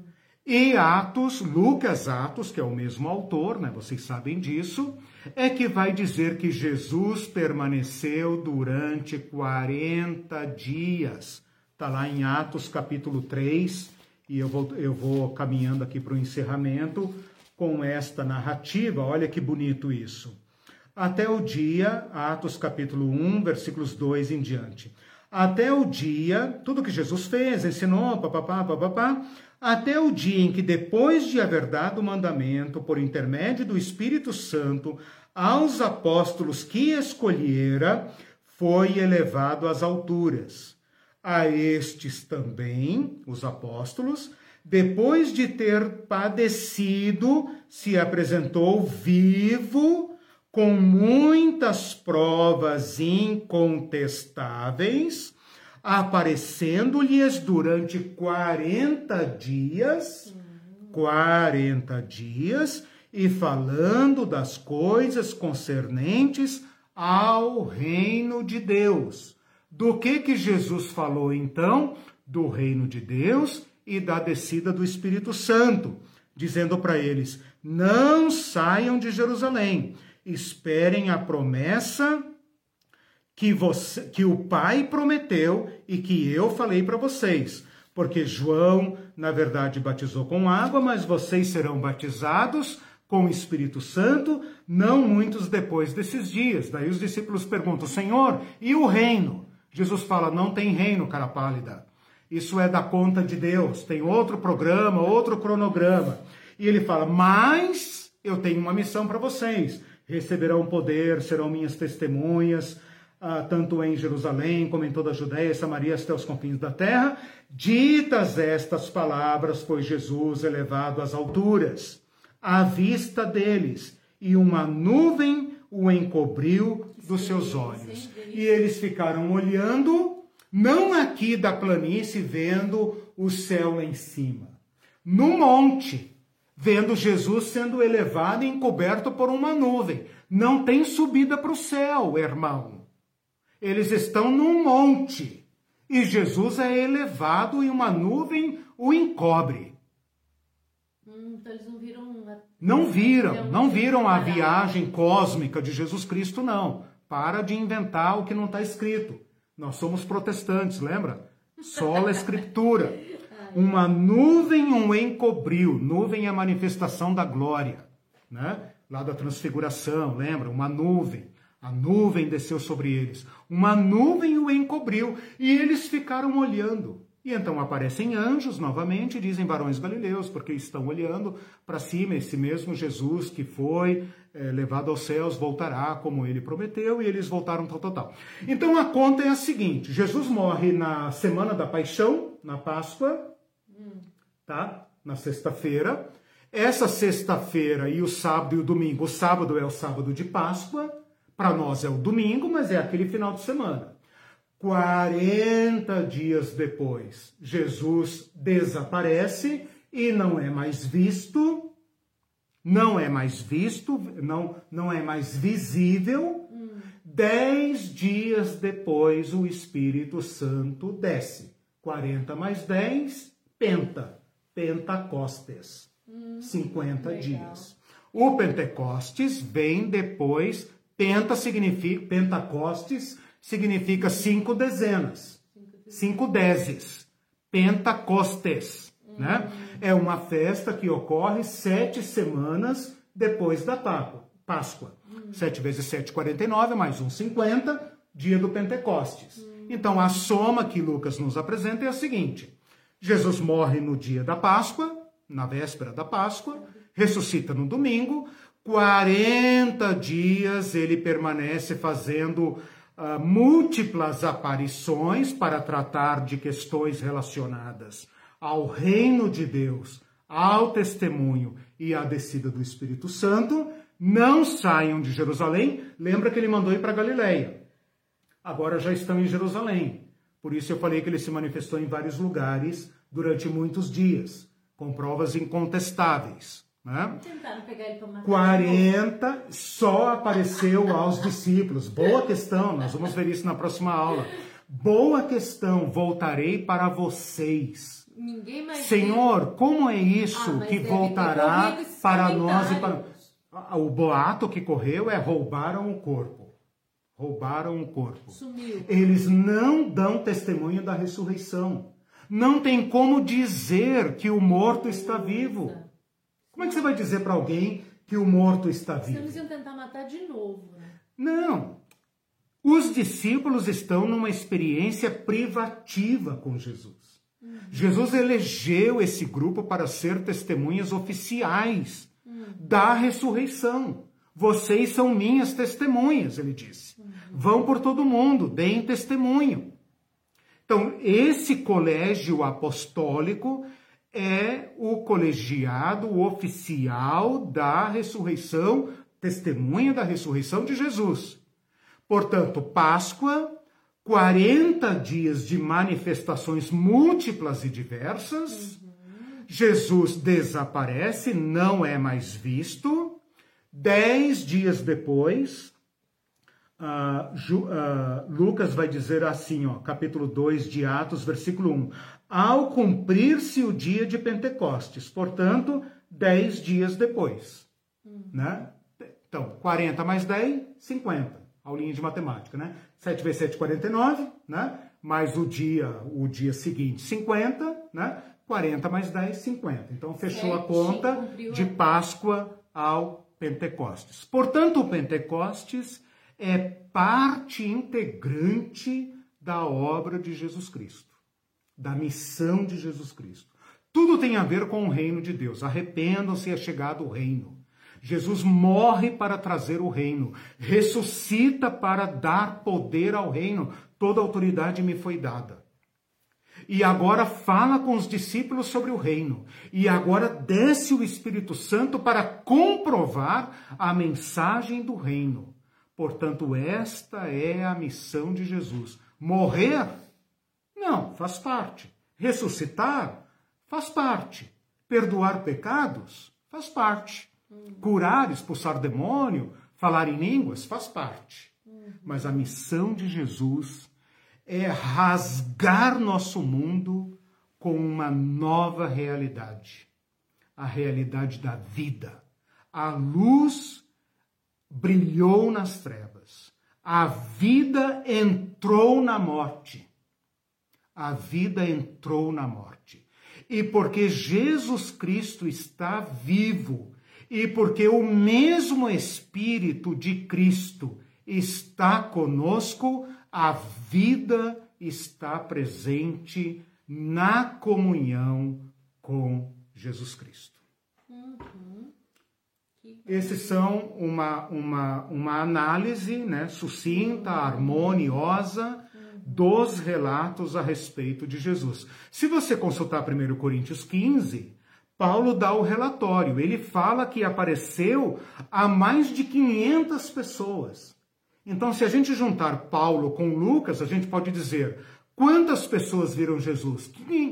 E Atos, Lucas Atos, que é o mesmo autor, né? Vocês sabem disso, é que vai dizer que Jesus permaneceu durante 40 dias. Está lá em Atos capítulo 3, e eu vou, eu vou caminhando aqui para o encerramento com esta narrativa. Olha que bonito isso. Até o dia, Atos capítulo 1, versículos 2 em diante. Até o dia, tudo que Jesus fez, ensinou, papapá, papapá, até o dia em que, depois de haver dado o mandamento, por intermédio do Espírito Santo, aos apóstolos que escolhera, foi elevado às alturas. A estes também, os apóstolos, depois de ter padecido, se apresentou vivo, com muitas provas incontestáveis, aparecendo-lhes durante 40 dias, 40 dias, e falando das coisas concernentes ao reino de Deus. Do que que Jesus falou então? Do reino de Deus e da descida do Espírito Santo, dizendo para eles: não saiam de Jerusalém, esperem a promessa que, você, que o Pai prometeu e que eu falei para vocês. Porque João, na verdade, batizou com água, mas vocês serão batizados com o Espírito Santo, não muitos depois desses dias. Daí os discípulos perguntam: Senhor, e o reino? Jesus fala: Não tem reino, cara pálida. Isso é da conta de Deus. Tem outro programa, outro cronograma. E ele fala: Mas eu tenho uma missão para vocês. Receberão poder, serão minhas testemunhas, tanto em Jerusalém como em toda a Judéia e Samaria até os confins da terra. Ditas estas palavras, foi Jesus elevado às alturas à vista deles, e uma nuvem o encobriu dos seus olhos. E eles ficaram olhando, não aqui da planície, vendo o céu lá em cima, no monte, vendo Jesus sendo elevado e encoberto por uma nuvem. Não tem subida para o céu, irmão. Eles estão num monte e Jesus é elevado e uma nuvem o encobre. Hum, então eles não viram. Não viram, não viram a viagem cósmica de Jesus Cristo, não. Para de inventar o que não está escrito. Nós somos protestantes, lembra? Sola Escritura. *laughs* Uma nuvem o encobriu. Nuvem é a manifestação da glória, né? Lá da transfiguração, lembra? Uma nuvem. A nuvem desceu sobre eles. Uma nuvem o encobriu. E eles ficaram olhando. E então aparecem anjos novamente, dizem varões galileus, porque estão olhando para cima, esse mesmo Jesus que foi é, levado aos céus voltará como ele prometeu, e eles voltaram tal, tal, tal. Então a conta é a seguinte: Jesus morre na semana da paixão, na Páscoa, tá? Na sexta-feira. Essa sexta-feira e o sábado e o domingo, o sábado é o sábado de Páscoa, para nós é o domingo, mas é aquele final de semana. 40 dias depois, Jesus desaparece e não é mais visto, não é mais visto, não, não é mais visível. Hum. Dez dias depois, o Espírito Santo desce. 40 mais 10, penta, Pentecostes. Hum, 50 legal. dias. O Pentecostes vem depois, penta significa, Pentecostes significa cinco dezenas, cinco dezes, Pentecostes, né? É uma festa que ocorre sete semanas depois da Páscoa. Sete vezes sete, 49, mais um, 50, dia do Pentecostes. Então, a soma que Lucas nos apresenta é a seguinte. Jesus morre no dia da Páscoa, na véspera da Páscoa, ressuscita no domingo, 40 dias ele permanece fazendo uh, múltiplas aparições para tratar de questões relacionadas ao reino de Deus, ao testemunho e à descida do Espírito Santo, não saiam de Jerusalém. Lembra que ele mandou ir para Galiléia. Agora já estão em Jerusalém. Por isso eu falei que ele se manifestou em vários lugares durante muitos dias, com provas incontestáveis. Né? Tentaram pegar ele para 40 só apareceu aos discípulos. Boa questão, nós vamos ver isso na próxima aula. Boa questão, voltarei para vocês. Senhor, como é isso Ah, que voltará para nós e para. O boato que correu é roubaram o corpo. Roubaram o corpo. Sumiu. Eles não dão testemunho da ressurreição. Não tem como dizer que o morto está vivo. Como é que você vai dizer para alguém que o morto está Senão eles vivo? iam tentar matar de novo, né? Não. Os discípulos estão numa experiência privativa com Jesus. Jesus elegeu esse grupo para ser testemunhas oficiais da ressurreição. Vocês são minhas testemunhas, ele disse. Vão por todo mundo, deem testemunho. Então, esse colégio apostólico é o colegiado oficial da ressurreição, testemunha da ressurreição de Jesus. Portanto, Páscoa, 40 dias de manifestações múltiplas e diversas. Jesus desaparece, não é mais visto. Dez dias depois, ah, Ju- ah, Lucas vai dizer assim, ó, capítulo 2 de Atos, versículo 1. Ao cumprir-se o dia de Pentecostes, portanto, dez dias depois. Né? Então, 40 mais 10, 50. Aulinha de matemática, né? 7 vezes 7, 49, né? Mais o dia, o dia seguinte, 50, né? 40 mais 10, 50. Então, fechou a Sete, conta a- de Páscoa ao Pentecostes. Portanto, o Pentecostes é parte integrante da obra de Jesus Cristo, da missão de Jesus Cristo. Tudo tem a ver com o reino de Deus. Arrependam-se, é chegado o reino. Jesus morre para trazer o reino, ressuscita para dar poder ao reino. Toda autoridade me foi dada. E agora fala com os discípulos sobre o reino. E agora desce o Espírito Santo para comprovar a mensagem do reino. Portanto, esta é a missão de Jesus. Morrer? Não, faz parte. Ressuscitar? Faz parte. Perdoar pecados? Faz parte. Curar, expulsar demônio, falar em línguas? Faz parte. Mas a missão de Jesus é rasgar nosso mundo com uma nova realidade a realidade da vida. A luz brilhou nas trevas. A vida entrou na morte. A vida entrou na morte. E porque Jesus Cristo está vivo, e porque o mesmo Espírito de Cristo está conosco, a vida está presente na comunhão com Jesus Cristo. Esses são uma, uma, uma análise né, sucinta, harmoniosa dos relatos a respeito de Jesus. Se você consultar 1 Coríntios 15, Paulo dá o relatório. Ele fala que apareceu a mais de 500 pessoas. Então, se a gente juntar Paulo com Lucas, a gente pode dizer quantas pessoas viram Jesus?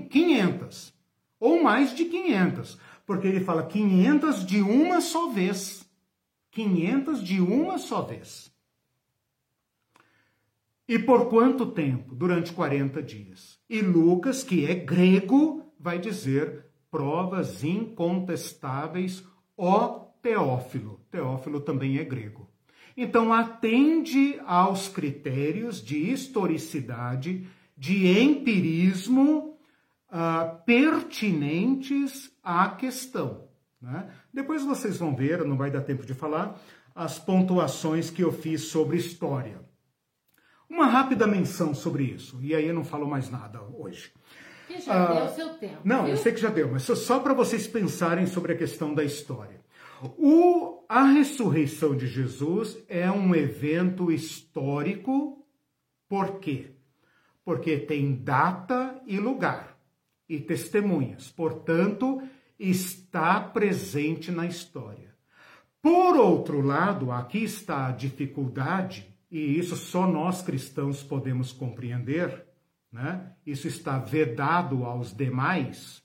500. Ou mais de 500. Porque ele fala 500 de uma só vez. 500 de uma só vez. E por quanto tempo? Durante 40 dias. E Lucas, que é grego, vai dizer provas incontestáveis, ó Teófilo. Teófilo também é grego. Então, atende aos critérios de historicidade, de empirismo ah, pertinentes à questão. Né? Depois vocês vão ver, não vai dar tempo de falar, as pontuações que eu fiz sobre história. Uma rápida menção sobre isso, e aí eu não falo mais nada hoje. Que já deu seu tempo. Não, viu? eu sei que já deu, mas só- só para vocês pensarem sobre a questão da história. O, a ressurreição de Jesus é um evento histórico, por quê? Porque tem data e lugar e testemunhas, portanto, está presente na história. Por outro lado, aqui está a dificuldade, e isso só nós cristãos podemos compreender, né? isso está vedado aos demais.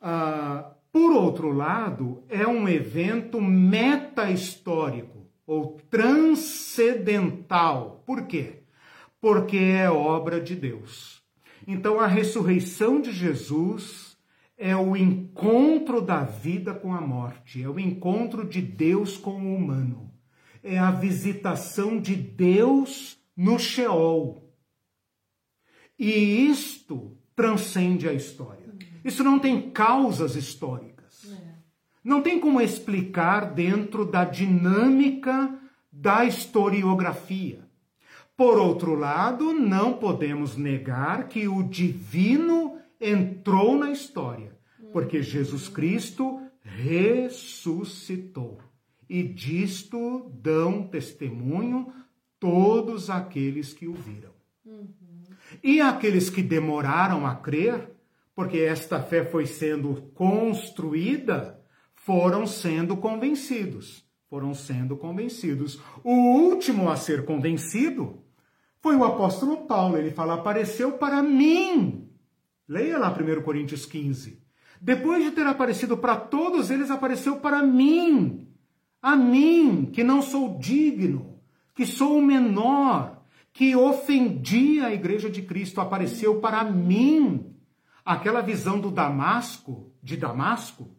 Ah, por outro lado, é um evento meta-histórico ou transcendental. Por quê? porque é obra de Deus. Então a ressurreição de Jesus é o encontro da vida com a morte, é o encontro de Deus com o humano, é a visitação de Deus no Sheol. E isto transcende a história. Isso não tem causas históricas. É. Não tem como explicar dentro da dinâmica da historiografia. Por outro lado, não podemos negar que o divino entrou na história, porque Jesus Cristo ressuscitou. E disto dão testemunho todos aqueles que o viram. Uhum. E aqueles que demoraram a crer, porque esta fé foi sendo construída, foram sendo convencidos. Foram sendo convencidos. O último a ser convencido foi o apóstolo Paulo. Ele fala: apareceu para mim. Leia lá 1 Coríntios 15. Depois de ter aparecido para todos eles, apareceu para mim. A mim, que não sou digno, que sou o menor, que ofendi a igreja de Cristo, apareceu para mim. Aquela visão do Damasco, de Damasco,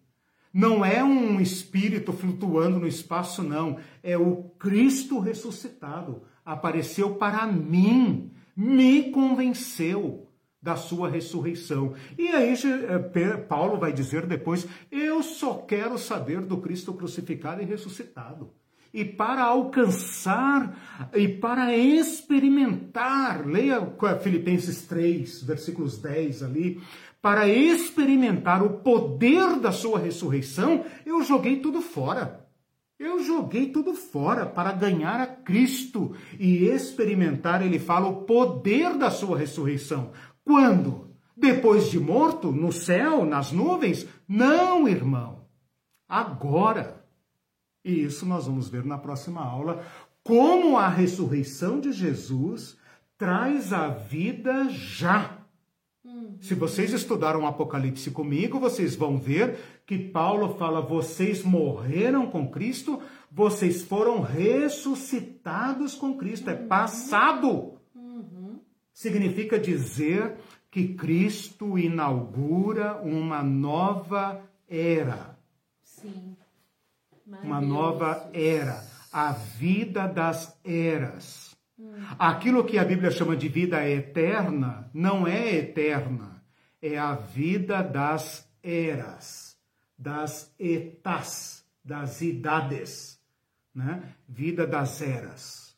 não é um espírito flutuando no espaço, não. É o Cristo ressuscitado apareceu para mim, me convenceu da sua ressurreição. E aí eh, Paulo vai dizer depois: eu só quero saber do Cristo crucificado e ressuscitado. E para alcançar e para experimentar, leia Filipenses 3, versículos 10 ali, para experimentar o poder da sua ressurreição, eu joguei tudo fora. Eu joguei tudo fora para ganhar a Cristo e experimentar, ele fala, o poder da sua ressurreição. Quando? Depois de morto, no céu, nas nuvens? Não, irmão. Agora. E isso nós vamos ver na próxima aula, como a ressurreição de Jesus traz a vida já se vocês estudaram o Apocalipse comigo, vocês vão ver que Paulo fala: vocês morreram com Cristo, vocês foram ressuscitados com Cristo. É passado. Significa dizer que Cristo inaugura uma nova era. Sim. Uma nova era. A vida das eras. Aquilo que a Bíblia chama de vida eterna não é eterna, é a vida das eras, das etas, das idades, né? Vida das eras.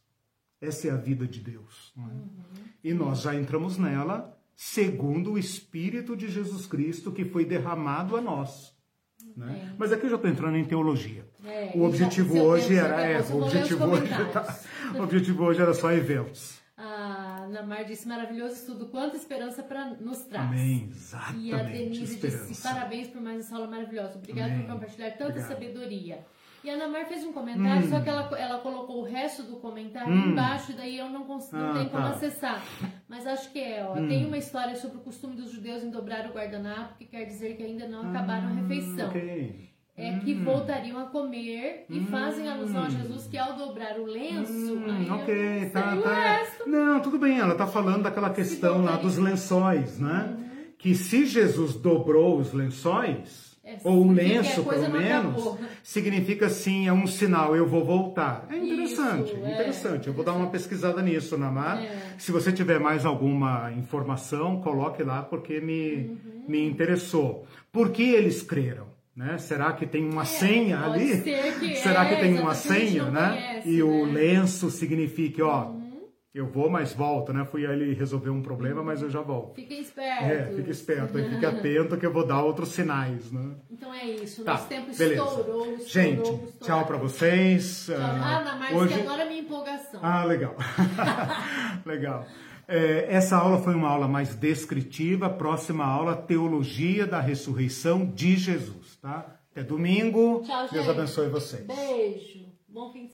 Essa é a vida de Deus. É? Uhum. E nós já entramos nela segundo o Espírito de Jesus Cristo que foi derramado a nós. Né? É. Mas aqui eu já estou entrando em teologia. É, o objetivo já, hoje era. É, o objetivo hoje, *laughs* tá, o objetivo hoje era só eventos. A Namar disse: maravilhoso estudo, quanta esperança para nos traz. Amém, exatamente. E a Denise esperança. disse: parabéns por mais essa aula maravilhosa. Obrigada por compartilhar tanta Obrigado. sabedoria. E a Namar fez um comentário, hum. só que ela, ela colocou o resto do comentário hum. embaixo, e daí eu não, consigo, não ah, tenho tá. como acessar. Mas acho que é, ó. Hum. Tem uma história sobre o costume dos judeus em dobrar o guardanapo, que quer dizer que ainda não acabaram a ah, refeição. Okay. É que hum. voltariam a comer e fazem alusão a Jesus que ao dobrar o lenço. Hum, ok, tá, tá. Não, tudo bem, ela tá falando daquela questão lá dos lençóis, né? Uhum. Que se Jesus dobrou os lençóis é, ou um lenço, pelo menos, acabou. significa sim, é um sinal, eu vou voltar. É interessante, Isso, é. interessante. Eu vou dar uma pesquisada nisso, Namar. É. Se você tiver mais alguma informação, coloque lá, porque me, uhum. me interessou. Por que eles creram? Né? Será que tem uma é, senha ali? Que Será que tem uma senha, né? Conhece, e né? o lenço significa, ó, eu vou, mas volto, né? Fui ali resolver um problema, mas eu já volto. Fique esperto. É, fique esperto, aí fique atento que eu vou dar outros sinais, né? Então é isso, tá, nosso tempo beleza. estourou, estourou, Gente, estourou. tchau para vocês. Tchau. Ah, Ana, mas hoje... agora é minha empolgação. Ah, legal. *laughs* legal. É, essa aula foi uma aula mais descritiva, próxima aula, Teologia da Ressurreição de Jesus, tá? Até domingo. Tchau, Deus abençoe vocês. Beijo. Bom fim de